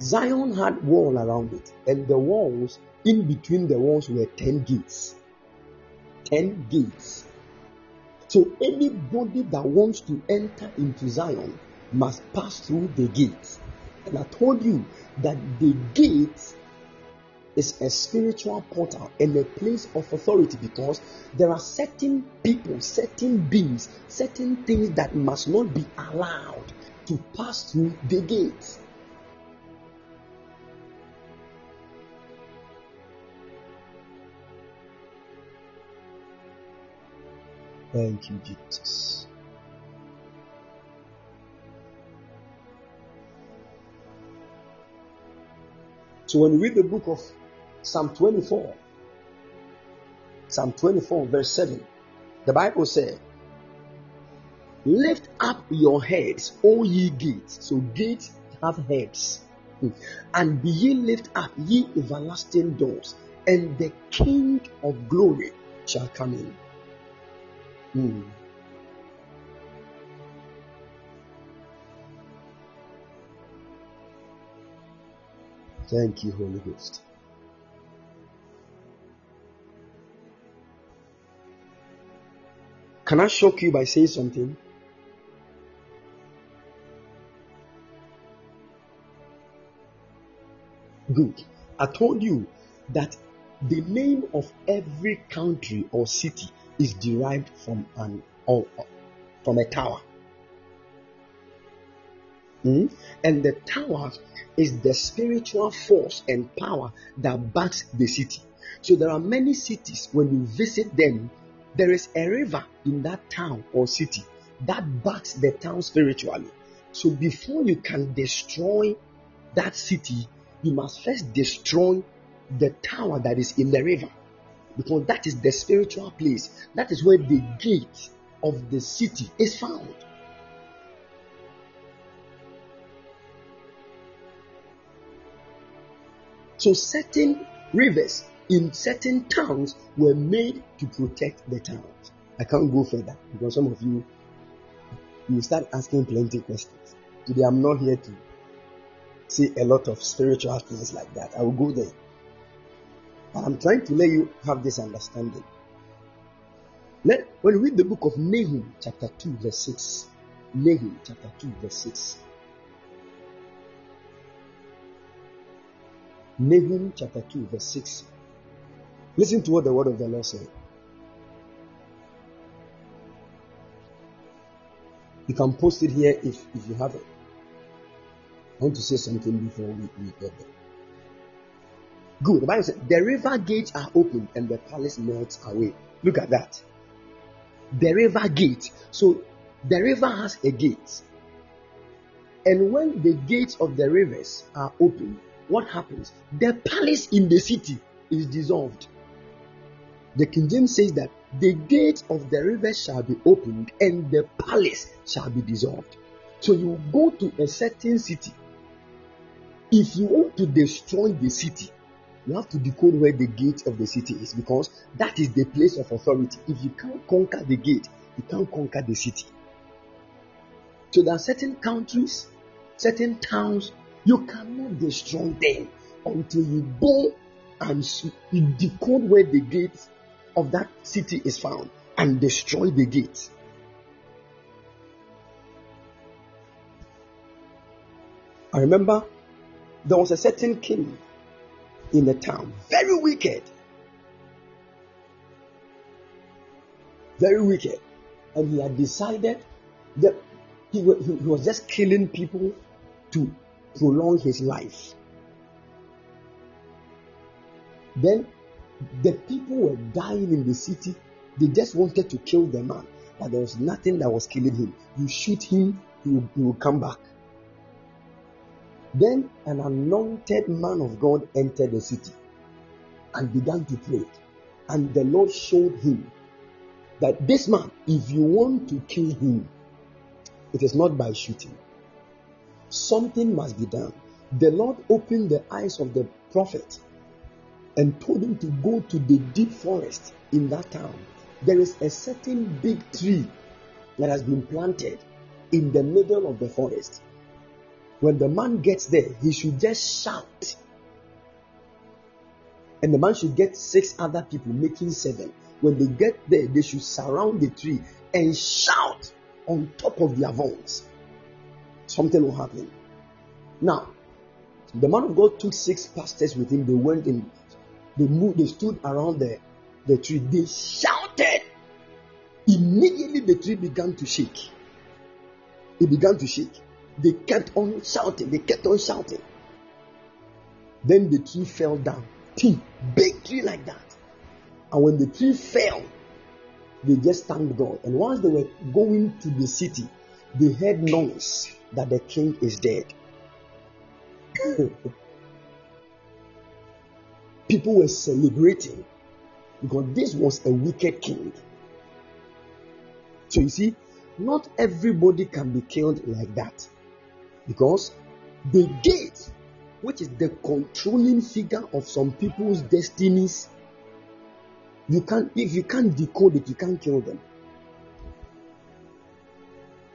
Zion had wall around it, and the walls in between the walls were 10 gates. 10 gates. So anybody that wants to enter into Zion must pass through the gate. And I told you that the gate is a spiritual portal and a place of authority because there are certain people, certain beings, certain things that must not be allowed to pass through the gate. Thank you, Jesus. So when we read the book of Psalm 24, Psalm 24, verse 7, the Bible says, Lift up your heads, O ye gates. So gates have heads. And be ye lift up, ye everlasting doors, and the King of glory shall come in. Hmm. Thank you, Holy Ghost. Can I shock you by saying something? Good. I told you that the name of every country or city is derived from an or from a tower. Hmm? And the tower is the spiritual force and power that backs the city. So there are many cities when you visit them, there is a river in that town or city that backs the town spiritually. So before you can destroy that city, you must first destroy the tower that is in the river because that is the spiritual place. That is where the gate of the city is found. So, certain rivers in certain towns were made to protect the towns. I can't go further because some of you you start asking plenty questions. Today, I'm not here to say a lot of spiritual things like that. I will go there. I'm trying to let you have this understanding. Let when we read the book of Nahum, chapter 2, verse 6. Nahum, chapter 2, verse 6. Nahum, chapter 2, verse 6. Listen to what the word of the Lord said. You can post it here if, if you have it. I want to say something before we, we get there. Good. The Bible says the river gates are open and the palace melts away. Look at that. The river gate. So the river has a gate. And when the gates of the rivers are open, what happens? The palace in the city is dissolved. The King James says that the gates of the river shall be opened and the palace shall be dissolved. So you go to a certain city. If you want to destroy the city, you have to decode where the gate of the city is because that is the place of authority. If you can't conquer the gate, you can't conquer the city. So there are certain countries, certain towns, you cannot destroy them until you go and you decode where the gate of that city is found and destroy the gate. I remember there was a certain king in the town. Very wicked. Very wicked. And he had decided that he, was just killing people to prolong his life. Then the people were dying in the city. They just wanted to kill the man, but there was nothing that was killing him. You shoot him, he will come back. Then an anointed man of God entered the city and began to pray. And the Lord showed him that this man, if you want to kill him, it is not by shooting. Something must be done. The Lord opened the eyes of the prophet and told him to go to the deep forest in that town. There is a certain big tree that has been planted in the middle of the forest. When the man gets there, he should just shout. And the man should get six other people, making seven. When they get there, they should surround the tree and shout on top of their voice. Something will happen. Now, the man of God took six pastors with him. They went in, they moved, they stood around the, the tree. They shouted. Immediately the tree began to shake. It began to shake. They kept on shouting. They kept on shouting. Then the tree fell down. Tree, big tree like that. And when the tree fell, they just thanked God. And once they were going to the city, they heard noise that the king is dead. People were celebrating because this was a wicked king. So you see, not everybody can be killed like that because the gate, which is the controlling figure of some people's destinies, you can't if you can't decode it, you can't kill them.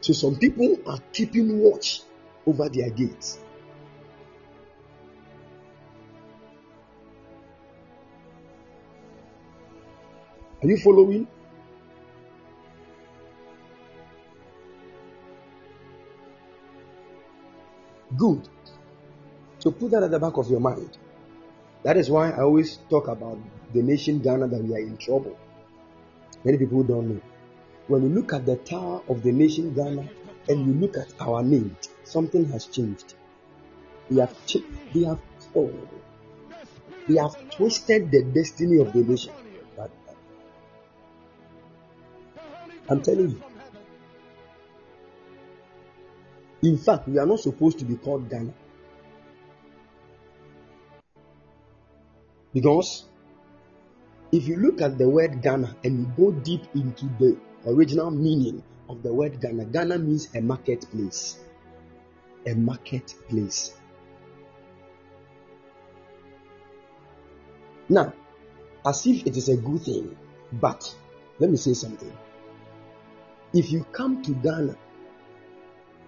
So some people are keeping watch over their gates. Are you following? Good. So put that at the back of your mind. That is why I always talk about the nation Ghana that we are in trouble. Many people don't know. When you look at the tower of the nation Ghana and you look at our name, something has changed. We have ch- they have oh, they have twisted the destiny of the nation. I'm telling you. In fact, we are not supposed to be called Ghana. Because if you look at the word Ghana and you go deep into the original meaning of the word Ghana, Ghana means a marketplace. A marketplace. Now, as if it is a good thing, but let me say something. If you come to Ghana,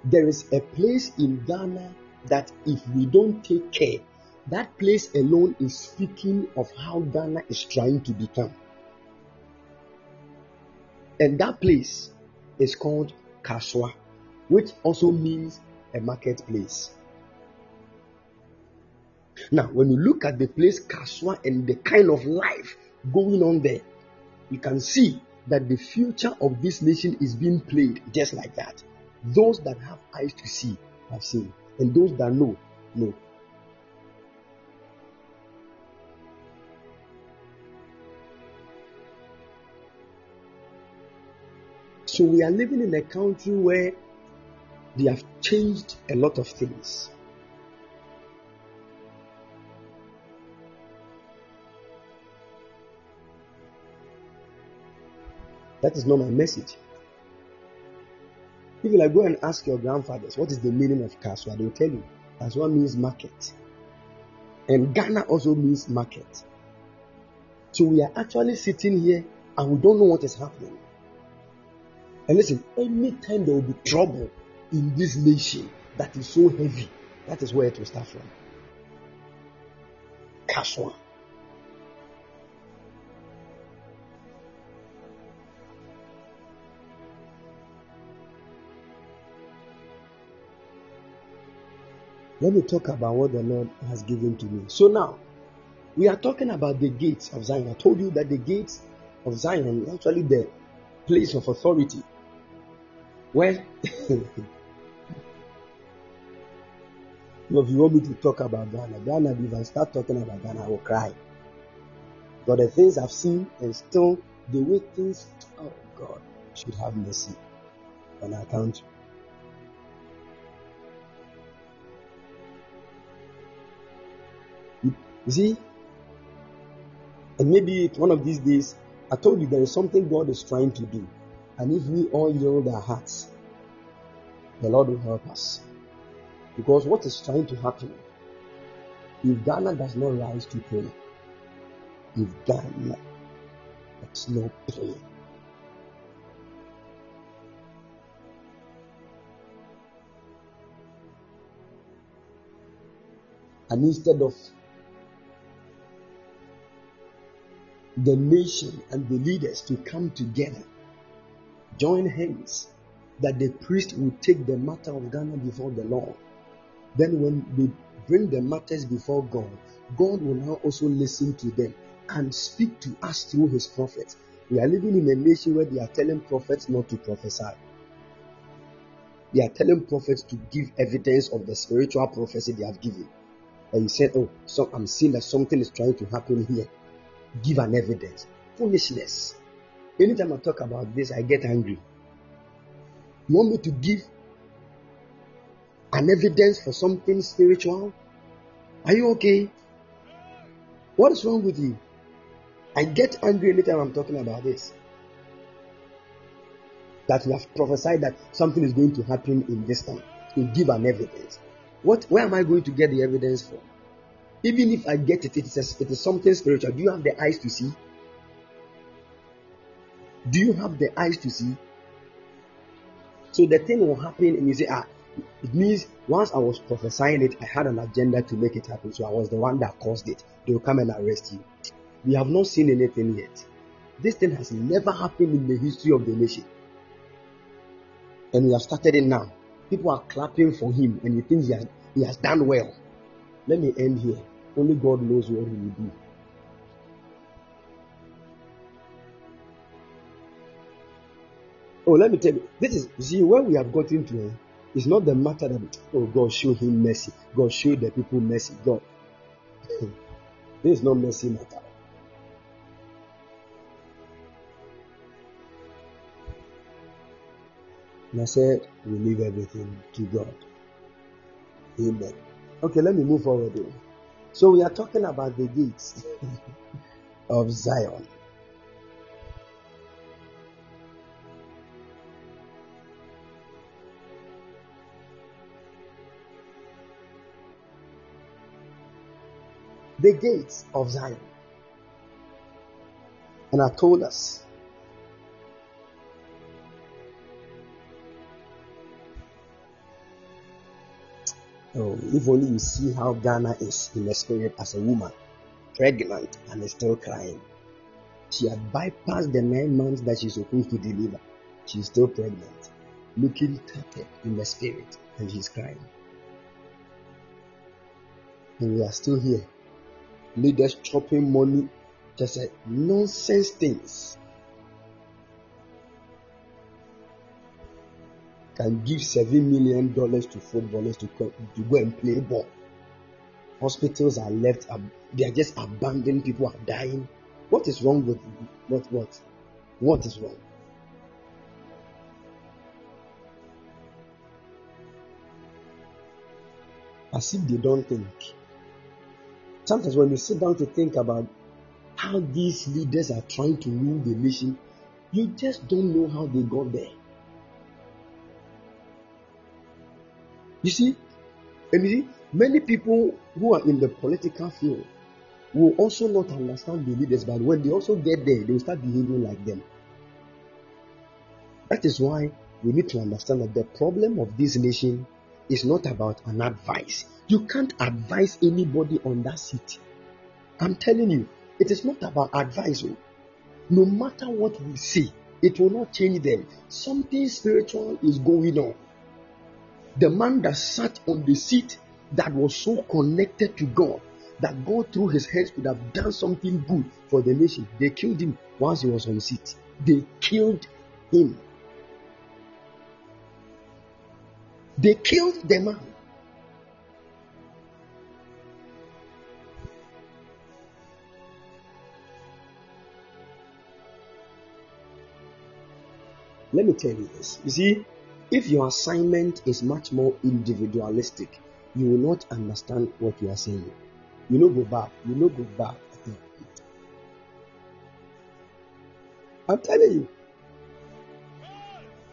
there is a place in Ghana that if we don't take care, that place alone is speaking of how Ghana is trying to become. And that place is called Kasoa, which also means a marketplace. Now, when you look at the place Kasoa and the kind of life going on there, you can see that the future of this nation is being played just like that. Those that have eyes to see have seen, and those that know, know. So we are living in a country where they have changed a lot of things. That is not my message. If you like go and ask your grandfathers what is the meaning of Kasoa, they will tell you Kasoa means market. And Ghana also means market. So we are actually sitting here and we don't know what is happening. And listen, anytime there will be trouble in this nation that is so heavy, that is where it will start from. Kasoa. Let me talk about what the Lord has given to me. So now, we are talking about the gates of Zion. I told you that the gates of Zion is actually the place of authority well, if you want me to talk about Ghana, Ghana, if I start talking about Ghana, I will cry. But the things I've seen and still the way things, oh God, should have mercy on our country. You see? And maybe one of these days, I told you there is something God is trying to do. And if we all yield our hearts, the Lord will help us. Because what is trying to happen if Ghana does not rise to pray, if Ghana does not pray, and instead of the nation and the leaders to come together, join hands, that the priest will take the matter of Ghana before the Lord. Then, when they bring the matters before God, God will now also listen to them and speak to us through his prophets. We are living in a nation where they are telling prophets not to prophesy. They are telling prophets to give evidence of the spiritual prophecy they have given. And you said, Oh, so I'm seeing that something is trying to happen here. Give an evidence. Foolishness. Anytime I talk about this, I get angry. You want me to give an evidence for something spiritual? Are you okay? What is wrong with you? I get angry anytime I'm talking about this. That we have prophesied that something is going to happen in this time. To give an evidence. What where am I going to get the evidence from? Even if I get it, it is, it is something spiritual. Do you have the eyes to see? Do you have the eyes to see? So the thing will happen, and you say, ah, it means once I was prophesying it, I had an agenda to make it happen. So I was the one that caused it. They will come and arrest you. We have not seen anything yet. This thing has never happened in the history of the nation. And we have started it now. People are clapping for him and he thinks he has, he has done well. Let me end here. Only God knows what he will do. Oh, let me tell you, this is see where we have gotten to. Eh? It's not the matter that oh God show him mercy, God show the people mercy. God, this is not mercy matter. And I said, we leave everything to God. Amen. Okay, let me move forward. Here. So we are talking about the gates of Zion. The gates of Zion. And I told us Oh, if only you see how Ghana is in the spirit as a woman, pregnant and still crying. She had bypassed the nine months that she's supposed to deliver. She's still pregnant, looking tattered in the spirit, and she's crying. And we are still here. Leaders chopping money, just a nonsense things. Can give seven million dollars to footballers to, to go and play ball. Hospitals are left, they are just abandoned. People are dying. What is wrong with what? What? What is wrong? As if they don't think. Sometimes when you sit down to think about how these leaders are trying to rule the nation, you just don't know how they got there. You see, see, many people who are in the political field will also not understand the leaders, but when they also get there, they will start behaving like them. That is why we need to understand that the problem of this nation is not about an advice. You can't advise anybody on that seat. I'm telling you, it is not about advice. Oh. No matter what we see, it will not change them. Something spiritual is going on. The man that sat on the seat that was so connected to God that God through his hands could have done something good for the nation. They killed him once he was on the seat. They killed him. They killed the man. Let me tell you this. You see, if your assignment is much more individualistic, you will not understand what you are saying. You know, go back. You know, go back. I'm telling you.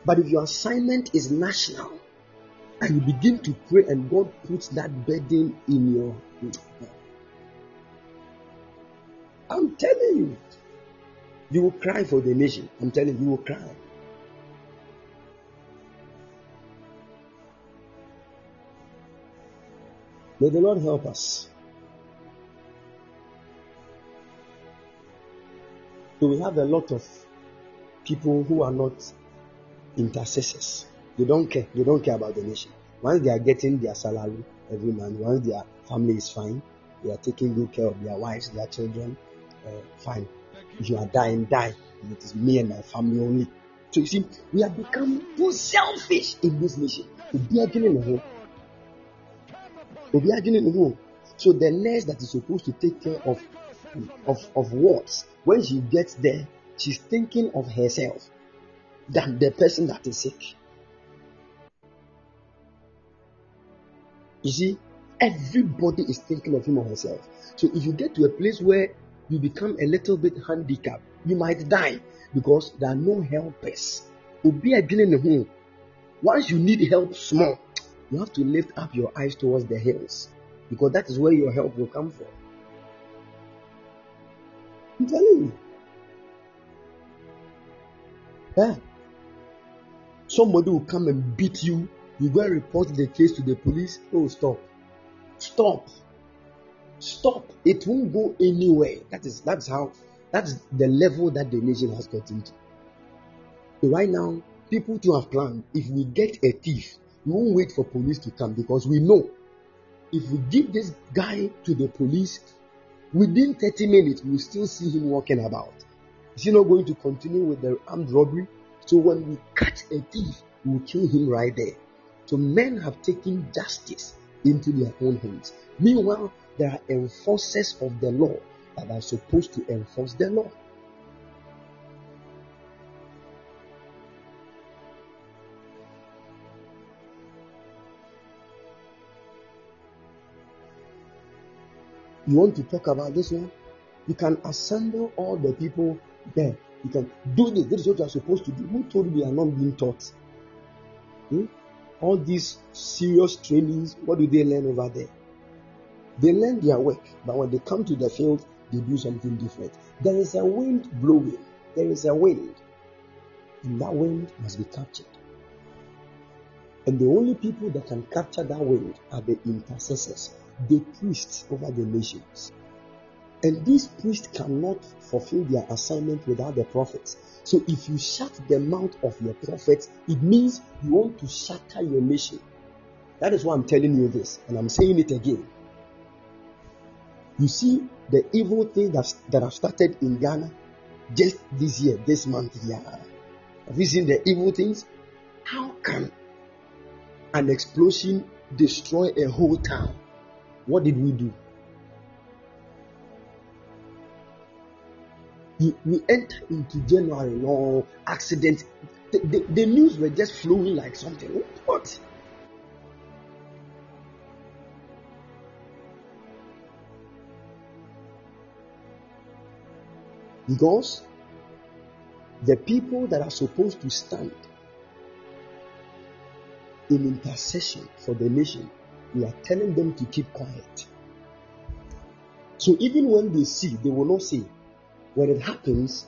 But if your assignment is national and you begin to pray and God puts that burden in your I'm telling you, you will cry for the nation. I'm telling you, you will cry. May the Lord help us. So we have a lot of people who are not intercessors. They don't care. They don't care about the nation. Once they are getting their salary every month, once their family is fine, they are taking good care of their wives, their children, uh, fine. If you are dying, die. it is me and my family only. So you see, we have become too selfish in this nation. So the nurse that is supposed to take care of of, of wards, when she gets there, she's thinking of herself than the person that is sick. You see, everybody is thinking of him or herself. So if you get to a place where you become a little bit handicapped, you might die because there are no helpers. Once you need help small, you have to lift up your eyes towards the hills because that is where your help will come from. I'm telling you. Yeah. Somebody will come and beat you. You go and report the case to the police. Oh, stop. Stop. Stop. It won't go anywhere. That is that's how that's the level that the nation has gotten to. So right now, people to have planned. If we get a thief, we won't wait for police to come because we know if we give this guy to the police within 30 minutes, we'll still see him walking about. Is he not going to continue with the armed robbery? So when we catch a thief, we'll kill him right there. So men have taken justice into their own hands. Meanwhile, there are enforcers of the law that are supposed to enforce the law. You want to talk about this one? You can assemble all the people there. You can do this. This is what you are supposed to do. Who told you you are not being taught? Hmm? All these serious trainings, what do they learn over there? They learn their work, but when they come to the field, they do something different. There is a wind blowing. There is a wind. And that wind must be captured. And the only people that can capture that wind are the intercessors the priests over the nations. And these priests cannot fulfill their assignment without the prophets. So if you shut the mouth of your prophets, it means you want to shatter your nation. That is why I'm telling you this, and I'm saying it again. You see the evil thing that, that have started in Ghana just this year, this month. Yeah. Have you seen the evil things? How can an explosion destroy a whole town? What did we do? We, enter into January, no accident. The, the, the news were just flowing like something. What? Because the people that are supposed to stand in intercession for the nation we are telling them to keep quiet. So even when they see, they will not say. When it happens,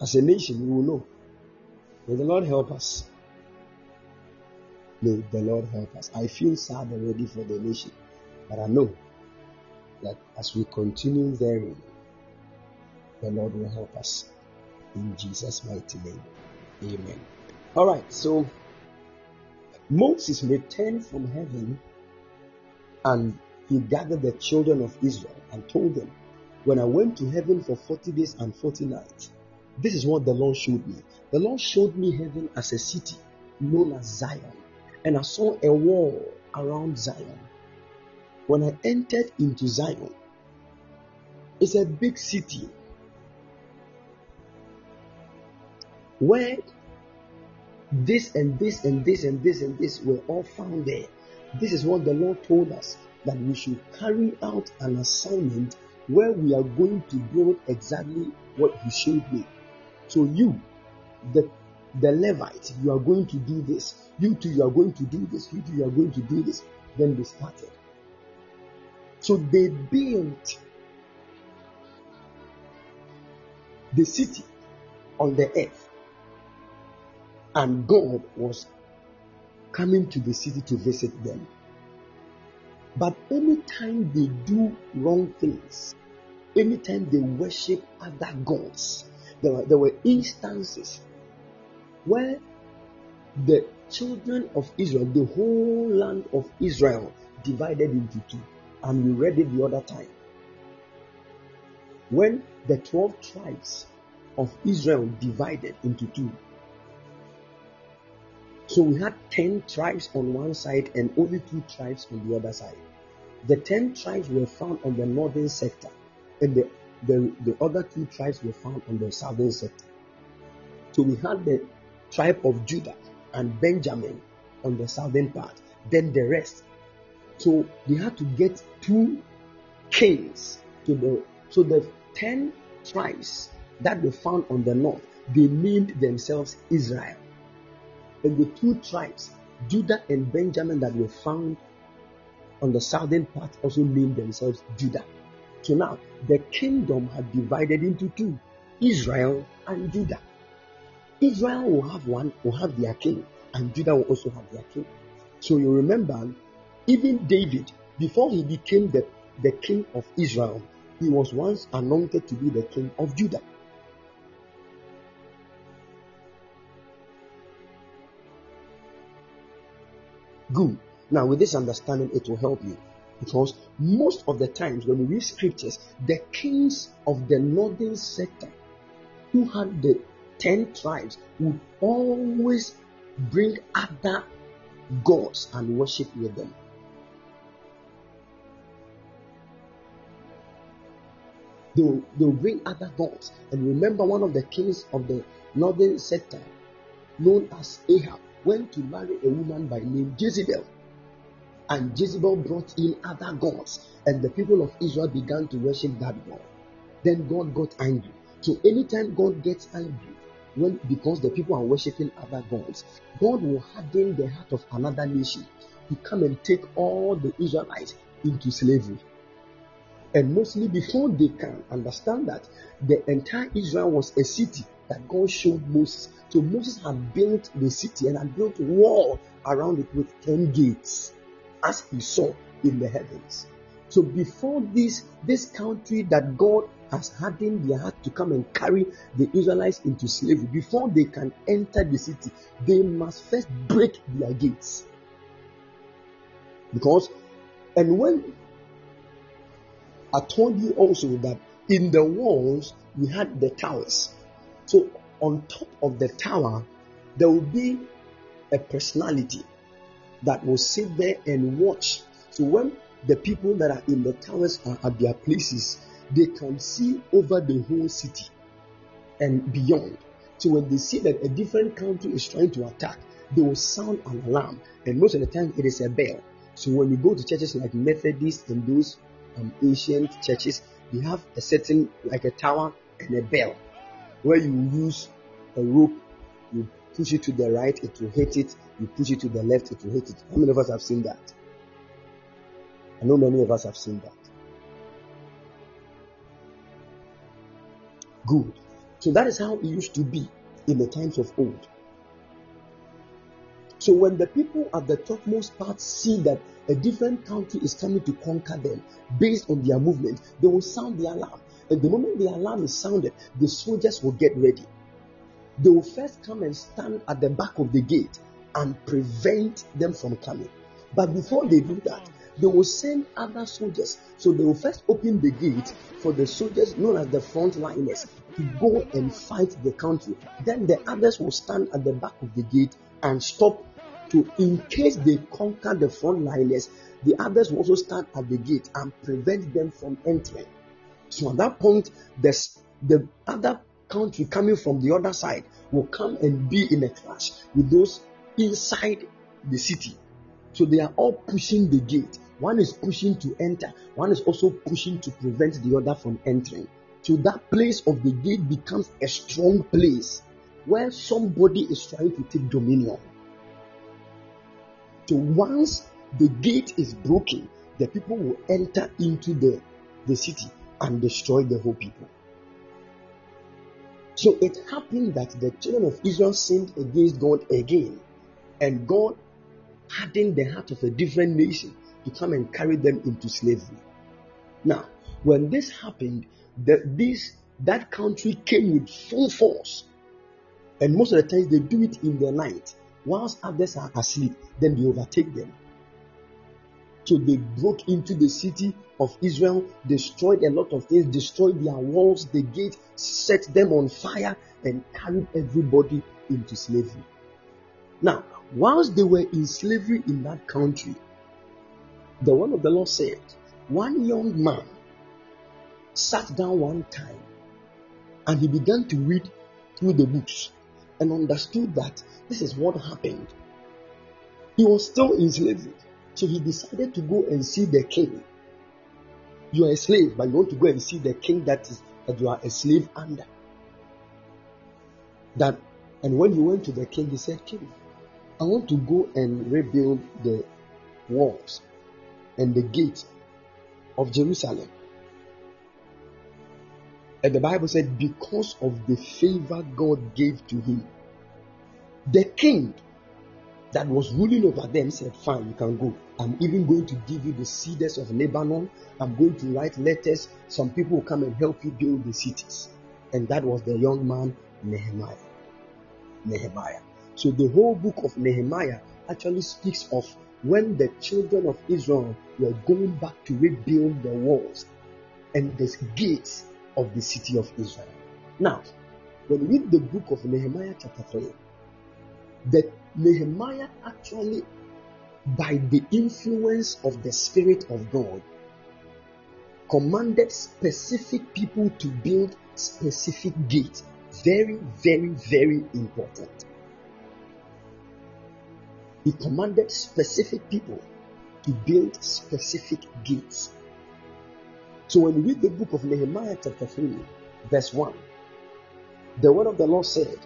as a nation, we will know. May the Lord help us. May the Lord help us. I feel sad already for the nation, but I know that as we continue therein, the Lord will help us. In Jesus' mighty name. Amen. All right, so Moses returned from heaven and he gathered the children of Israel and told them, When I went to heaven for 40 days and 40 nights, this is what the Lord showed me. The Lord showed me heaven as a city known as Zion, and I saw a wall around Zion. When I entered into Zion, it's a big city where this and this and this and this and this were all found there. This is what the Lord told us that we should carry out an assignment where we are going to build exactly what He showed me. So, you, the the Levite, you are going to do this. You too, you are going to do this. You too, you are going to do this. Then they started. So they built the city on the earth and God was coming to the city to visit them. But anytime they do wrong things, anytime they worship other gods, there were, there were instances where the children of Israel, the whole land of Israel, divided into two. And we read it the other time. When the 12 tribes of Israel divided into two, so we had 10 tribes on one side and only two tribes on the other side. The 10 tribes were found on the northern sector, and the, the, the other two tribes were found on the southern sector. So we had the tribe of Judah and Benjamin on the southern part, then the rest. So they had to get two kings to the so the 10 tribes that were found on the north, they named themselves Israel. And the two tribes, Judah and Benjamin, that were found on the southern part also named themselves Judah. So now the kingdom had divided into two Israel and Judah. Israel will have one, will have their king, and Judah will also have their king. So you remember, even David, before he became the, the king of Israel, he was once anointed to be the king of Judah. Good. Now, with this understanding, it will help you. Because most of the times when we read scriptures, the kings of the northern sector who had the 10 tribes would always bring other gods and worship with them. They will, they will bring other gods. And remember, one of the kings of the northern sector, known as Ahab, went to marry a woman by name Jezebel. And Jezebel brought in other gods, and the people of Israel began to worship that God. Then God got angry. So anytime God gets angry, when because the people are worshiping other gods, God will harden the heart of another nation to come and take all the Israelites into slavery. And mostly before they can understand that the entire Israel was a city that God showed Moses. So Moses had built the city and had built a wall around it with 10 gates, as he saw in the heavens. So before this, this country that God has hardened their heart to come and carry the Israelites into slavery, before they can enter the city, they must first break their gates. Because, and when I told you also that in the walls we had the towers. So on top of the tower, there will be a personality that will sit there and watch. So when the people that are in the towers are at their places, they can see over the whole city and beyond. So when they see that a different country is trying to attack, they will sound an alarm. And most of the time, it is a bell. So when we go to churches like Methodist and those um, ancient churches, they have a certain like a tower and a bell where you use a rope, you push it to the right, it will hit it, you push it to the left, it will hit it. How many of us have seen that? I know many of us have seen that. Good. So that is how it used to be in the times of old. So when the people at the topmost part see that a different country is coming to conquer them based on their movement, they will sound the alarm. And the moment the alarm is sounded, the soldiers will get ready. They will first come and stand at the back of the gate and prevent them from coming. But before they do that, they will send other soldiers. So they will first open the gate for the soldiers known as the frontliners to go and fight the country. Then the others will stand at the back of the gate and stop to, in case they conquer the frontliners, the others will also stand at the gate and prevent them from entering. So at that point, the, the other country coming from the other side will come and be in a clash with those inside the city. So they are all pushing the gate. One is pushing to enter, one is also pushing to prevent the other from entering. So that place of the gate becomes a strong place where somebody is trying to take dominion. So once the gate is broken, the people will enter into the, the city and destroy the whole people. So it happened that the children of Israel sinned against God again, and God hardened the heart of a different nation to come and carry them into slavery. Now, when this happened, the, this that country came with full force, and most of the times they do it in the night, whilst others are asleep. Then they overtake them. So they broke into the city of Israel, destroyed a lot of things, destroyed their walls, the gate, set them on fire, and carried everybody into slavery. Now, whilst they were in slavery in that country, the one of the Lord said, one young man sat down one time and he began to read through the books and understood that this is what happened. He was still in slavery, so he decided to go and see the king. You are a slave, but you want to go and see the king that is that you are a slave under. That and when he went to the king, he said, King, I want to go and rebuild the walls and the gates of Jerusalem. And the Bible said, because of the favor God gave to him, the king that was ruling over them said, Fine, you can go. I'm even going to give you the cedars of Lebanon. I'm going to write letters. Some people will come and help you build the cities. And that was the young man, Nehemiah. Nehemiah. So the whole book of Nehemiah actually speaks of when the children of Israel were going back to rebuild the walls and the gates of the city of Israel. Now, when we read the book of Nehemiah, chapter 3, that Nehemiah actually, by the influence of the Spirit of God, commanded specific people to build specific gates. Very, very, very important. He commanded specific people to build specific gates. So when we read the book of Nehemiah, chapter 3, verse 1, the word of the Lord said,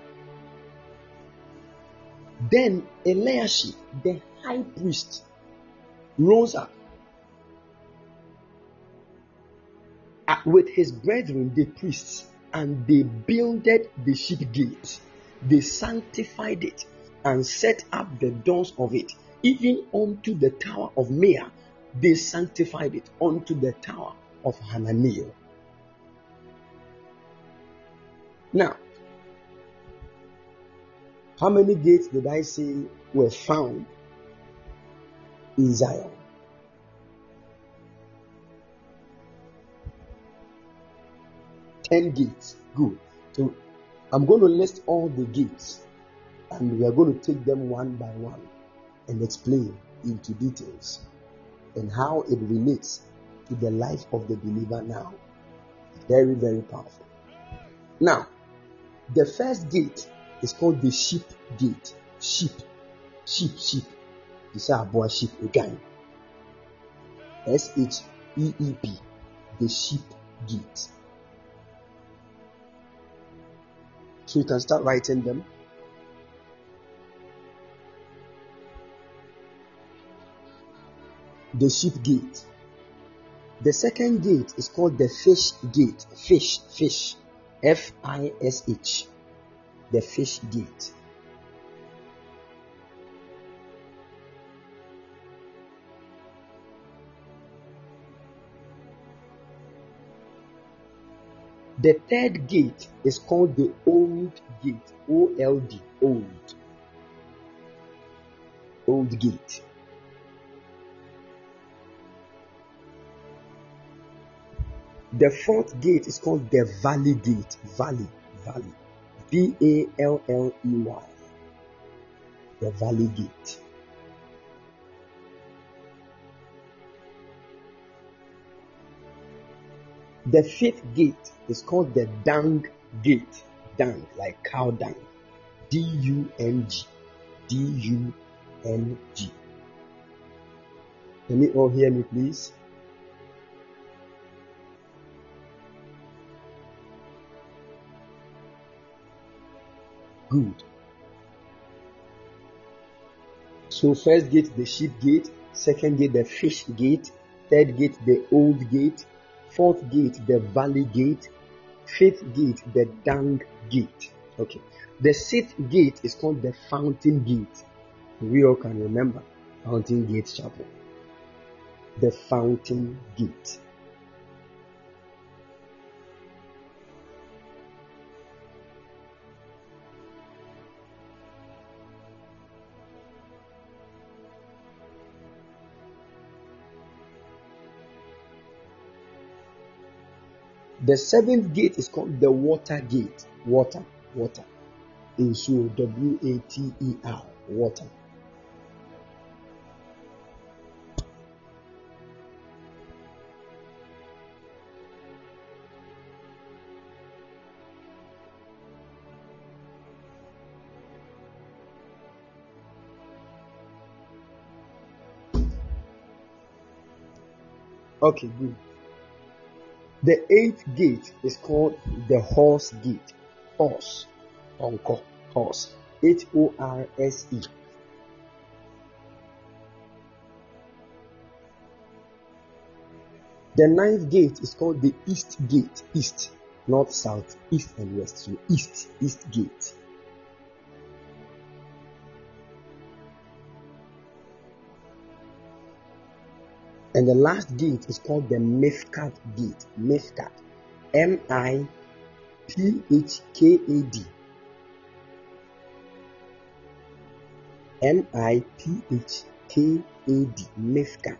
Then Eliashib, the high priest, rose up uh, with his brethren, the priests, and they builded the sheep gate. They sanctified it and set up the doors of it, even unto the tower of Meah. They sanctified it unto the tower of Hananiah. Now, how many gates did I say were found in Zion? Ten gates. Good. So I'm going to list all the gates and we are going to take them one by one and explain into details and how it relates to the life of the believer now. Very, very powerful. Now, the first gate is called the sheep gate. Sheep, sheep, sheep. A boy sheep again. S H E E P, the sheep gate. So you can start writing them. the sheep gate. The second gate is called the fish gate. Fish, fish. F I S H. The fish gate. The third gate is called the old gate. O L D. Old. Old gate. The fourth gate is called the Valley Gate. Valley, Valley. V A L L E Y. The Valley Gate. The fifth gate is called the Dung Gate. Dung, like cow dung. D U N G. D U N G. Can you all hear me, please? Good. So first gate the sheep gate, second gate the fish gate, third gate the old gate, fourth gate the valley gate, fifth gate the dung gate. Okay. The sixth gate is called the fountain gate. We all can remember Fountain Gate Chapel. the fountain gate. The seventh gate is called the water gate. Water, water. In so W A T E R, water. Okay, good. The eighth gate is called the horse gate. Horse. Onko. Horse. H O R S E. The ninth gate is called the east gate. East. North, south, east, and west. So east. East gate. And the last gate is called the Miphkad gate. Miphkad. M I P H K A D. M I P H K A D. Miphkad.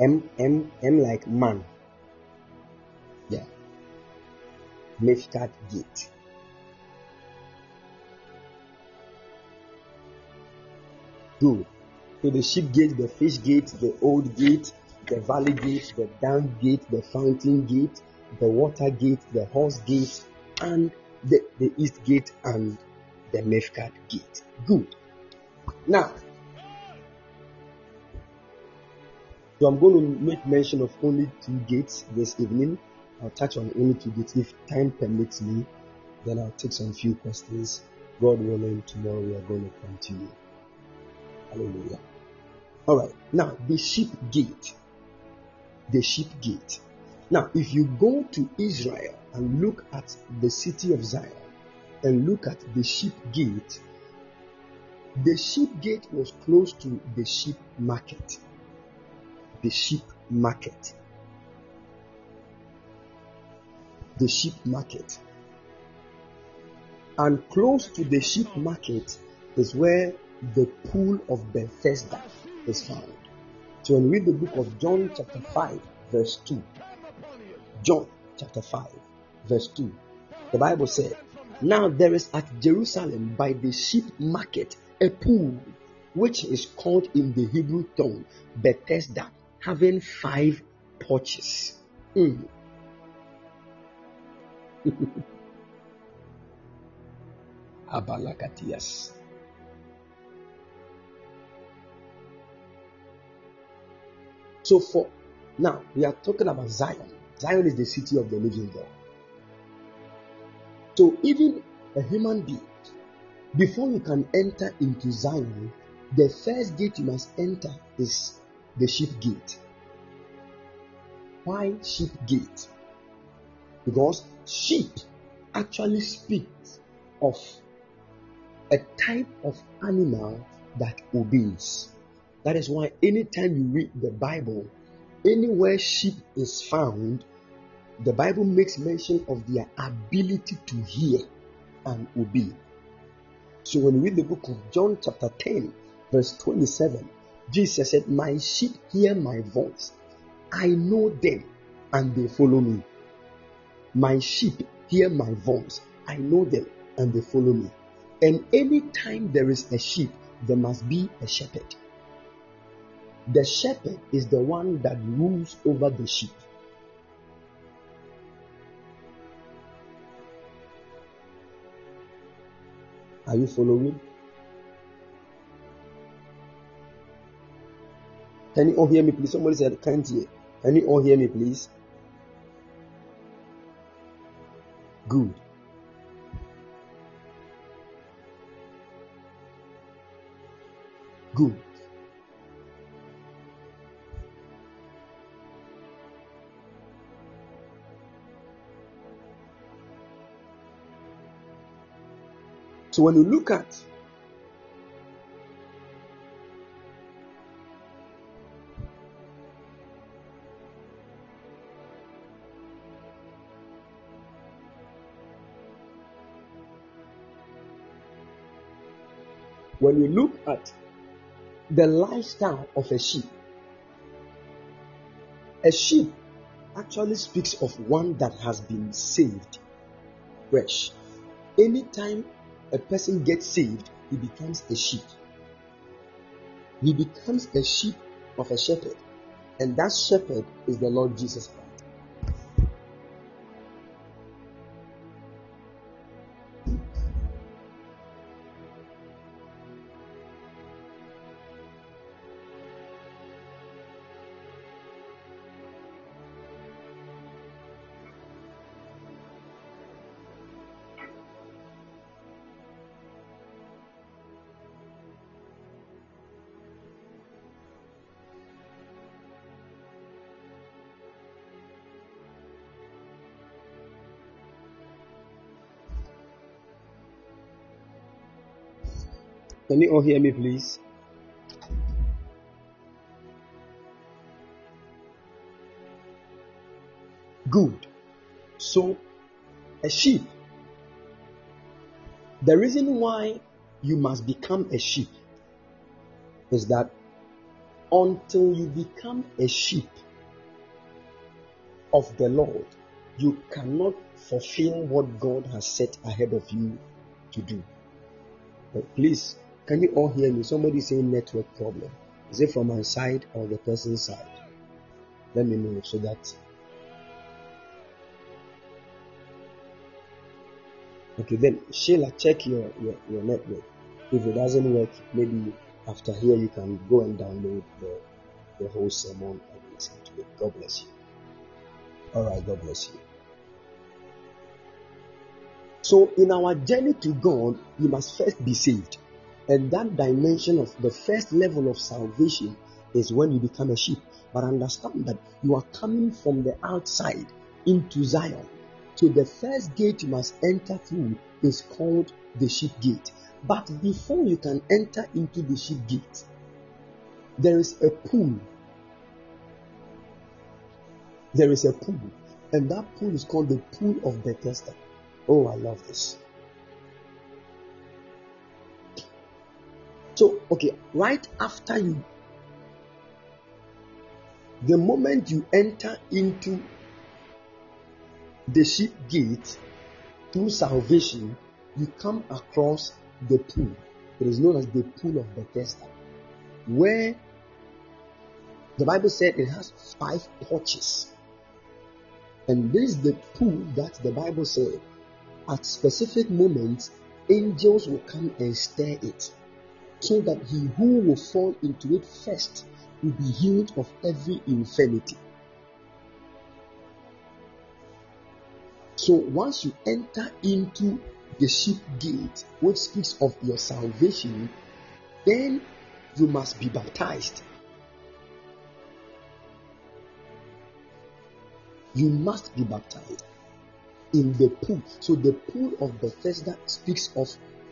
M M M like man. Yeah. Miphkad gate. Good. So the sheep gate, the fish gate, the old gate, the valley gate, the dung gate, the fountain gate, the water gate, the horse gate, and the, the east gate and the Miphkad gate. Good. Now, so I'm going to make mention of only two gates this evening. I'll touch on only two gates. If time permits me, then I'll take some few questions. God willing, tomorrow we are going to continue. Hallelujah. All right. Now, the sheep gate. The sheep gate. Now, if you go to Israel and look at the city of Zion and look at the sheep gate, the sheep gate was close to the sheep market. The sheep market. The sheep market. And close to the sheep market is where the pool of Bethesda is found. So when we read the book of John chapter 5 verse 2, John chapter 5 verse 2, the Bible said, Now there is at Jerusalem by the sheep market a pool which is called in the Hebrew tongue Bethesda, having five porches. Mm. Abalakatias. So for now, we are talking about Zion. Zion is the city of the living God. So even a human being, before you can enter into Zion, the first gate you must enter is the sheep gate. Why sheep gate? Because sheep actually speaks of a type of animal that obeys. That is why anytime you read the Bible, anywhere sheep is found, the Bible makes mention of their ability to hear and obey. So when we read the book of John, chapter 10, verse 27, Jesus said, My sheep hear my voice. I know them and they follow me. My sheep hear my voice. I know them and they follow me. And anytime there is a sheep, there must be a shepherd. The shepherd is the one that rules over the sheep. Are you following? Can you all hear me, please? Somebody said, Can't hear. Can you all hear me, please? Good. Good. So when you look at when you look at the lifestyle of a sheep, a sheep actually speaks of one that has been saved fresh. Anytime a person gets saved, he becomes a sheep. He becomes a sheep of a shepherd, and that shepherd is the Lord Jesus Christ. Can you all hear me, please? Good. So, a sheep. The reason why you must become a sheep is that until you become a sheep of the Lord, you cannot fulfill what God has set ahead of you to do. But please can you all hear me? Somebody saying network problem. Is it from my side or the person's side? Let me know so that. Okay, then Sheila, check your, your, your network. If it doesn't work, maybe after here you can go and download the, the whole sermon and listen to it. God bless you. Alright, God bless you. So, in our journey to God, you must first be saved. And that dimension of the first level of salvation is when you become a sheep. But understand that you are coming from the outside into Zion. So the first gate you must enter through is called the sheep gate. But before you can enter into the sheep gate, there is a pool. There is a pool. And that pool is called the pool of Bethesda. Oh, I love this. So, okay, right after you, the moment you enter into the sheep gate through salvation, you come across the pool. It is known as the pool of Bethesda, where the Bible said it has five porches. And this is the pool that the Bible said at specific moments angels will come and stir it so that he who will fall into it first will be healed of every infirmity. So once you enter into the sheep gate, which speaks of your salvation, then you must be baptized. You must be baptized in the pool. So the pool of Bethesda speaks of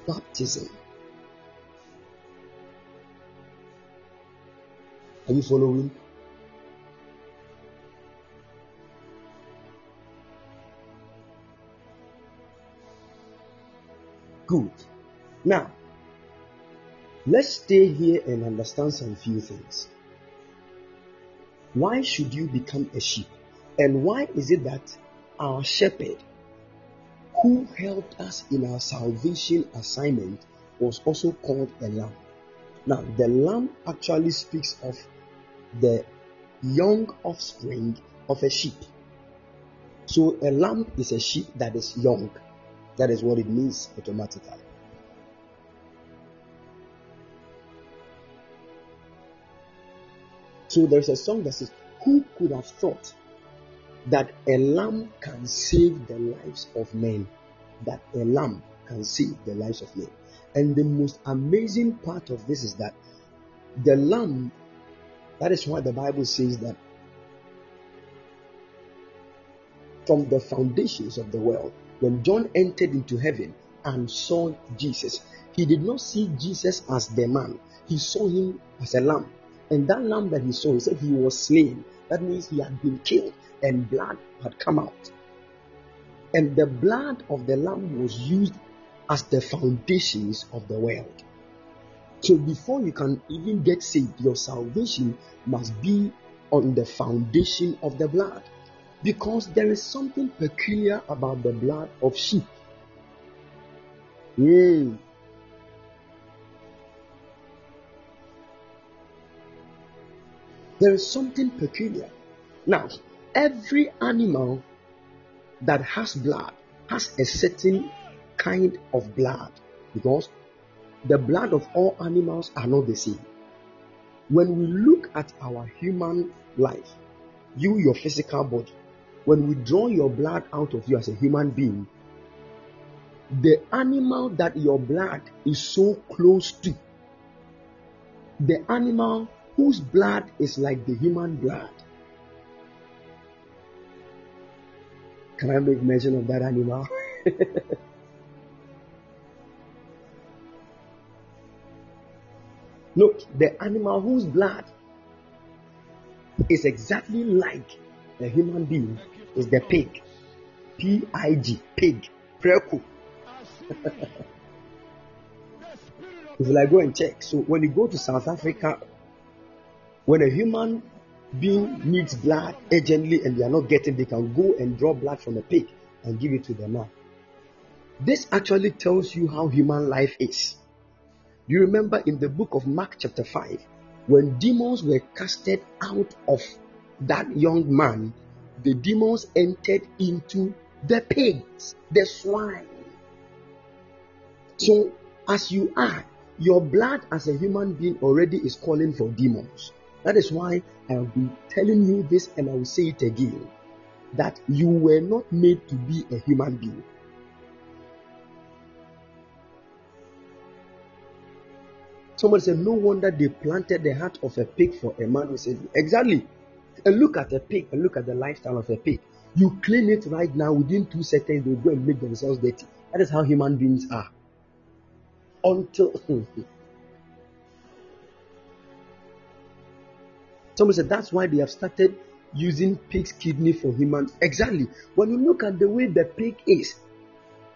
baptism. Are you following? Good. Now, let's stay here and understand some few things. Why should you become a sheep? And why is it that our shepherd, who helped us in our salvation assignment, was also called a lamb? Now, the lamb actually speaks of the young offspring of a sheep. So a lamb is a sheep that is young. That is what it means automatically. So there's a song that says, Who could have thought that a lamb can save the lives of men? That a lamb can save the lives of men. And the most amazing part of this is that the lamb that is why the Bible says that from the foundations of the world, when John entered into heaven and saw Jesus, he did not see Jesus as the man, he saw him as a lamb. And that lamb that he saw, he said he was slain. That means he had been killed and blood had come out. And the blood of the lamb was used as the foundations of the world. So before you can even get saved, your salvation must be on the foundation of the blood. Because there is something peculiar about the blood of sheep. Mm. There is something peculiar. Now, every animal that has blood has a certain kind of blood because the blood of all animals are not the same. When we look at our human life, you, your physical body, when we draw your blood out of you as a human being, the animal that your blood is so close to, the animal whose blood is like the human blood. Can I make mention of that animal? Look, the animal whose blood is exactly like a human being is the pig. P I G, pig. Preku. if you like, go and check. So when you go to South Africa, when a human being needs blood urgently and they are not getting, they can go and draw blood from a pig and give it to the man. This actually tells you how human life is. You remember in the book of Mark, chapter 5, when demons were casted out of that young man, the demons entered into the pigs, the swine. So, as you are, your blood as a human being already is calling for demons. That is why I have been telling you this and I will say it again that you were not made to be a human being. Somebody said, No wonder they planted the heart of a pig for a man who said, Exactly. And look at a pig and look at the lifestyle of a pig. You clean it right now, within two seconds, they go and make themselves dirty. That is how human beings are. Until somebody said that's why they have started using pig's kidney for humans. Exactly. When you look at the way the pig is,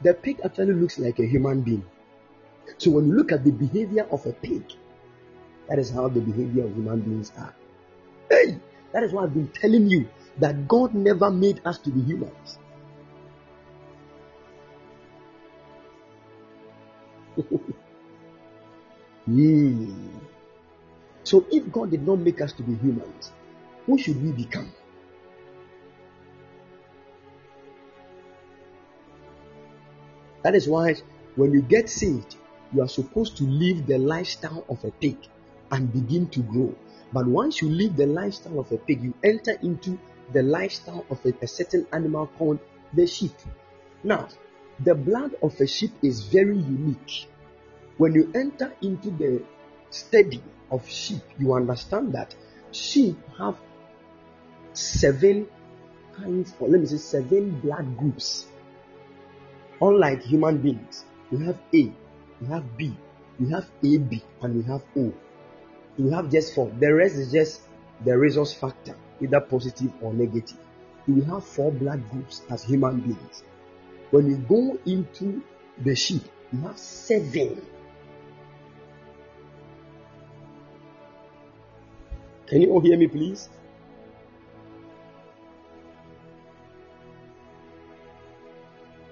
the pig actually looks like a human being. So when you look at the behavior of a pig, that is how the behavior of human beings are. Hey, that is why I've been telling you that God never made us to be humans. mm. So if God did not make us to be humans, who should we become? That is why when you get saved, you are supposed to live the lifestyle of a pig and begin to grow. But once you live the lifestyle of a pig, you enter into the lifestyle of a, a certain animal called the sheep. Now, the blood of a sheep is very unique. When you enter into the study of sheep, you understand that sheep have seven kinds, or let me say seven blood groups. Unlike human beings, we have A, we have B, we have AB, and we have O. We have just four. The rest is just the rhesus factor, either positive or negative. We have four blood groups as human beings. When you go into the sheep, you have seven. Can you all hear me, please?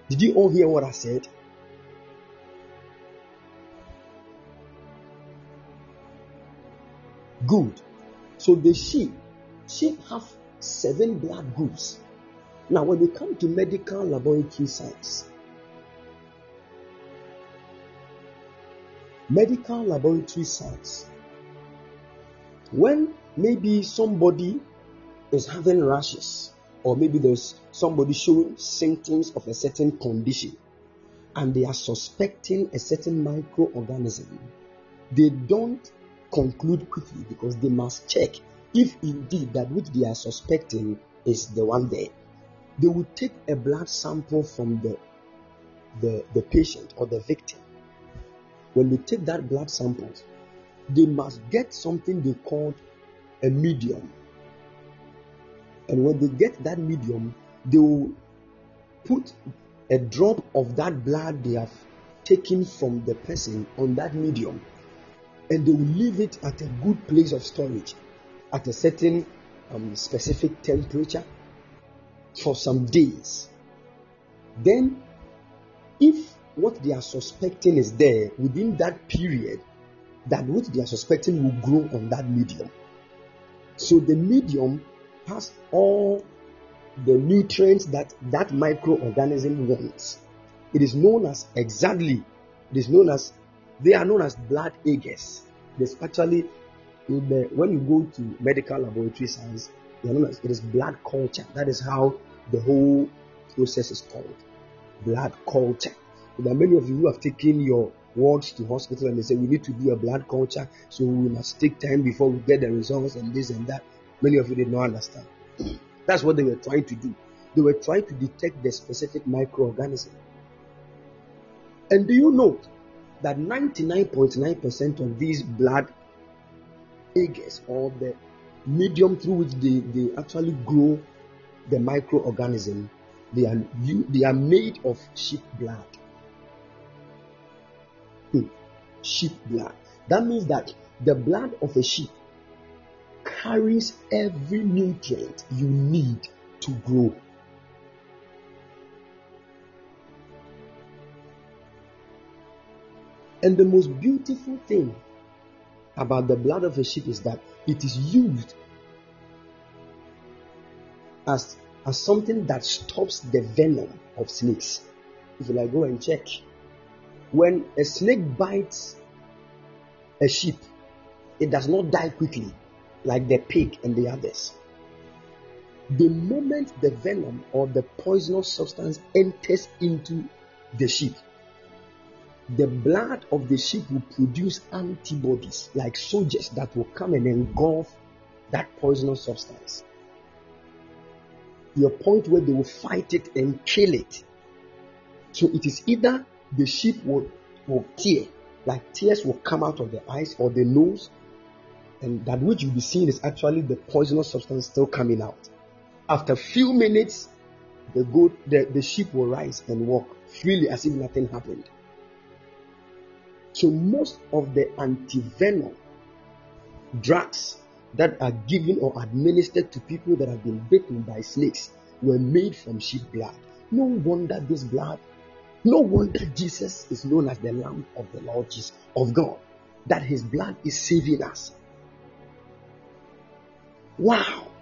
Did you all hear what I said? Good. So the sheep, sheep have seven blood groups. Now, when you come to medical laboratory science, medical laboratory science, when maybe somebody is having rashes, or maybe there's somebody showing symptoms of a certain condition, and they are suspecting a certain microorganism, they don't conclude quickly because they must check if indeed that which they are suspecting is the one there. They will take a blood sample from the, the, the patient or the victim. When they take that blood sample, they must get something they call a medium. And when they get that medium, they will put a drop of that blood they have taken from the person on that medium and they will leave it at a good place of storage at a certain um, specific temperature for some days. Then, if what they are suspecting is there within that period, that what they are suspecting will grow on that medium. So the medium has all the nutrients that that microorganism wants. It is known as exactly, it is known as, they are known as blood agars. There's actually, in the, when you go to medical laboratory science, they are known as, it is blood culture. That is how the whole process is called. Blood culture. There are many of you who have taken your wards to hospital and they say we need to do a blood culture, so we must take time before we get the results and this and that. Many of you did not understand. That's what they were trying to do. They were trying to detect the specific microorganism. And do you know that 99.9% of these blood agars or the medium through which they, they actually grow the microorganism, they are, they are made of sheep blood. Hmm. Sheep blood. That means that the blood of a sheep carries every nutrient you need to grow. And the most beautiful thing about the blood of a sheep is that it is used as, as something that stops the venom of snakes. If you like, go and check. When a snake bites a sheep, it does not die quickly like the pig and the others. The moment the venom or the poisonous substance enters into the sheep, the blood of the sheep will produce antibodies like soldiers that will come and engulf that poisonous substance. A point where they will fight it and kill it. So it is either the sheep will, will tear, like tears will come out of the eyes or the nose, and that which you'll be seeing is actually the poisonous substance still coming out. After a few minutes, the goat, the, the sheep will rise and walk freely as if nothing happened. So most of the antivenom drugs that are given or administered to people that have been bitten by snakes were made from sheep blood. No wonder this blood, no wonder Jesus is known as the Lamb of the Lord Jesus of God, that his blood is saving us. Wow.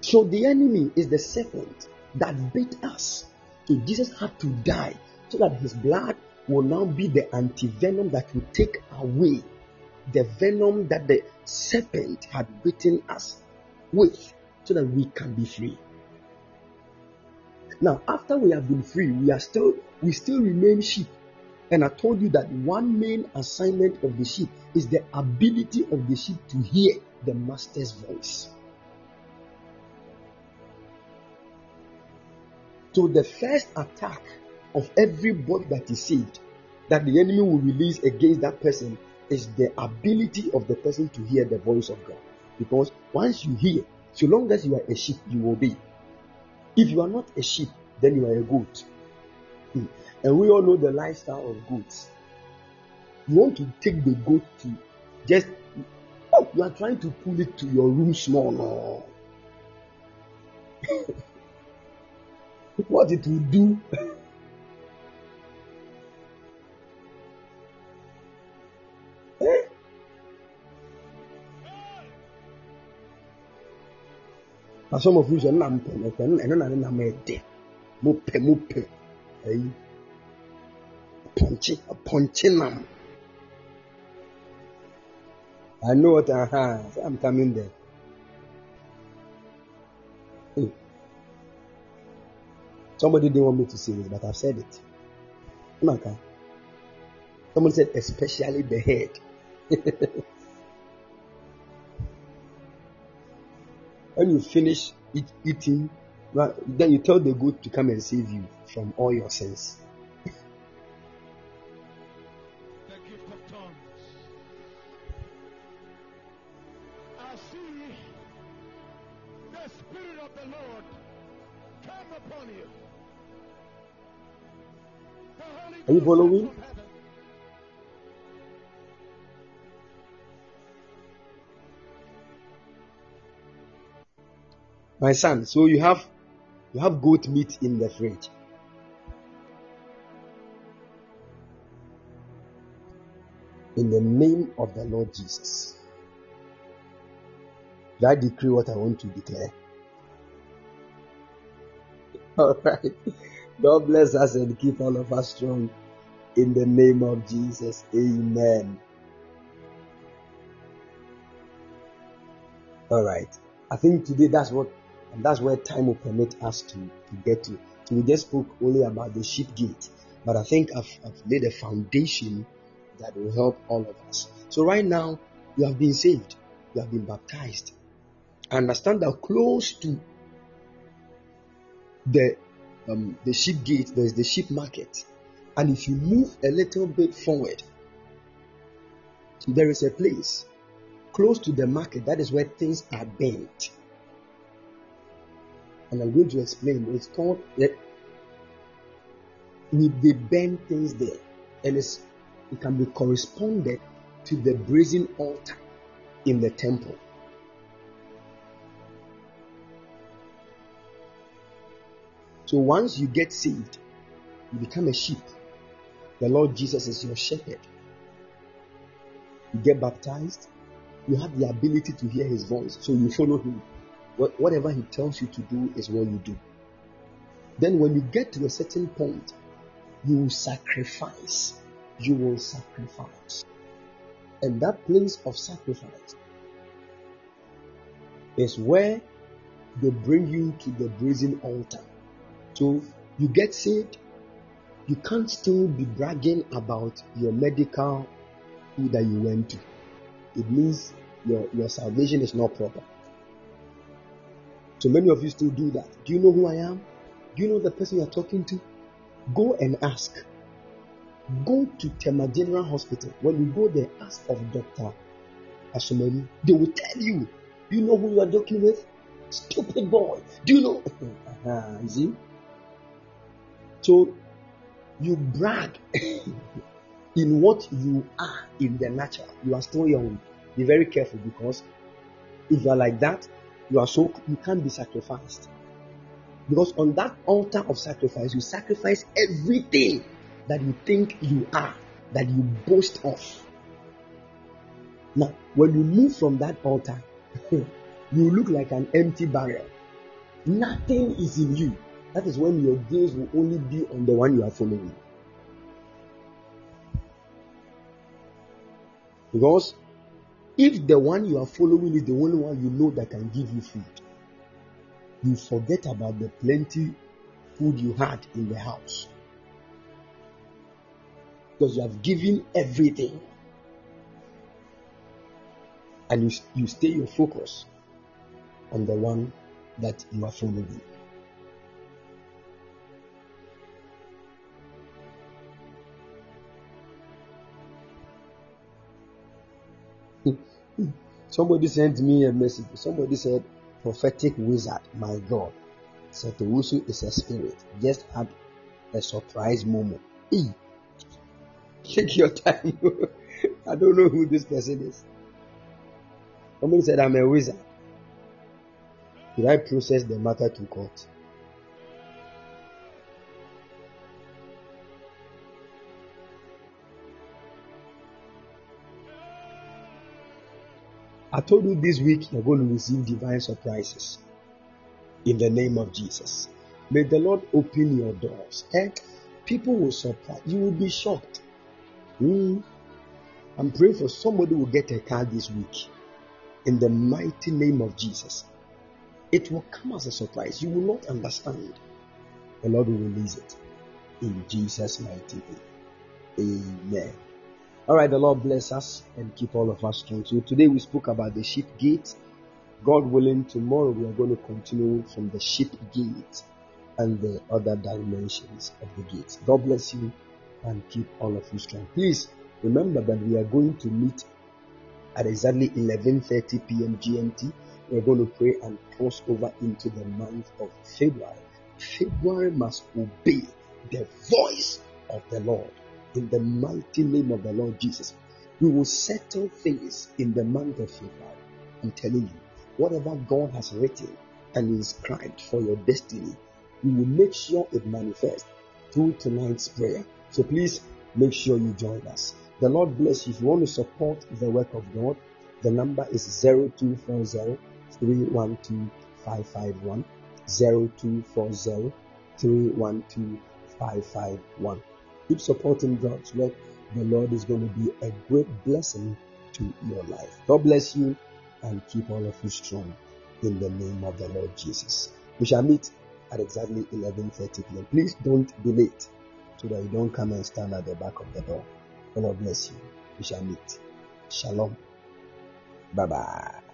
So the enemy is the serpent that bit us. So Jesus had to die so that his blood will now be the antivenom that will take away the venom that the serpent had bitten us with so that we can be free. Now, after we have been free, we are still we still remain sheep. And I told you that one main assignment of the sheep is the ability of the sheep to hear the master's voice. So the first attack of everybody that is saved that the enemy will release against that person is the ability of the person to hear the voice of God. Because once you hear, so long as you are a sheep, you obey. If you are not a sheep, then you are a goat. Hmm. And we all know the lifestyle of goats. You want to take the goat to just, oh, you are trying to pull it to your room small. No. what it will do. And some of you say, "Nam pe, nam pe, nam pe, nam pe, mo pe, mo pe." Hey. Punchy, punchy nam. I know what I have. I'm coming there. Hey. Somebody didn't want me to say this, but I've said it. Okay. Someone said, especially the head. when you finish eat, eating, well, then you tell the goat to come and save you from all your sins. the gift of My son, so you have you have goat meat in the fridge. In the name of the Lord Jesus. I decree what I want to declare. All right. God bless us and keep all of us strong. In the name of Jesus. Amen. All right. I think today that's what, and that's where time will permit us to, to get to. So we just spoke only about the sheep gate, but I think I've, I've laid a foundation that will help all of us. So right now, you have been saved, you have been baptized. Understand that close to the um, the sheep gate, there is the sheep market, and if you move a little bit forward, there is a place close to the market. That is where things are bent, and I'm going to explain. It's called eh, the, we they bend things there, and it's it can be corresponded to the brazen altar in the temple. So once you get saved, you become a sheep. The Lord Jesus is your shepherd. You get baptized, you have the ability to hear his voice, so you follow him. Whatever he tells you to do is what you do. Then, when you get to a certain point, you will sacrifice. You will sacrifice. And that place of sacrifice is where they bring you to the brazen altar. So you get saved, you can't still be bragging about your medical that you went to. It means your, your salvation is not proper. So many of you still do that. Do you know who I am? Do you know the person you're talking to? Go and ask. Go to Tema General Hospital. When you go there, ask of Dr. Asomeri. They will tell you. Do you know who you are talking with? Stupid boy. Do you know? uh you see? So you brag in what you are in the natural. You are still young. Be very careful because if you are like that, you are so you can't be sacrificed. Because on that altar of sacrifice, you sacrifice everything that you think you are, that you boast of. Now, when you move from that altar, you look like an empty barrel. Nothing is in you. That is when your gaze will only be on the one you are following. Because if the one you are following is the only one you know that can give you food, you forget about the plenty food you had in the house. Because you have given everything. And you, you stay your focus on the one that you are following. Somebody sent me a message. Somebody said, prophetic wizard, my God. Setowusu is a spirit. Just had a surprise moment. E. Take your time. I don't know who this person is. Somebody said, I'm a wizard. Did I process the matter to court? I told you this week you're going to receive divine surprises in the name of Jesus. May the Lord open your doors people will surprise you. will be shocked. Mm. I'm praying for somebody will get a car this week in the mighty name of Jesus. It will come as a surprise. You will not understand. The Lord will release it in Jesus' mighty name. Amen. All right, the Lord bless us and keep all of us strong. So today we spoke about the sheep gate. God willing, tomorrow we are going to continue from the sheep gate and the other dimensions of the gate. God bless you and keep all of you strong. Please remember that we are going to meet at exactly 11:30 p.m. GMT. We're going to pray and cross over into the month of February. February must obey the voice of the Lord in the mighty name of the Lord Jesus. We will settle things in the month of February. I'm telling you, whatever God has written and inscribed for your destiny, we will make sure it manifests through tonight's prayer. So please make sure you join us. The Lord bless you. If you want to support the work of God, the number is 0240 312 551. 0240 312 551. Keep supporting God's work. The Lord is going to be a great blessing to your life. God bless you and keep all of you strong in the name of the Lord Jesus. We shall meet at exactly 11:30 p.m. Please don't be late so that you don't come and stand at the back of the door. The Lord bless you. We shall meet. Shalom. Bye bye.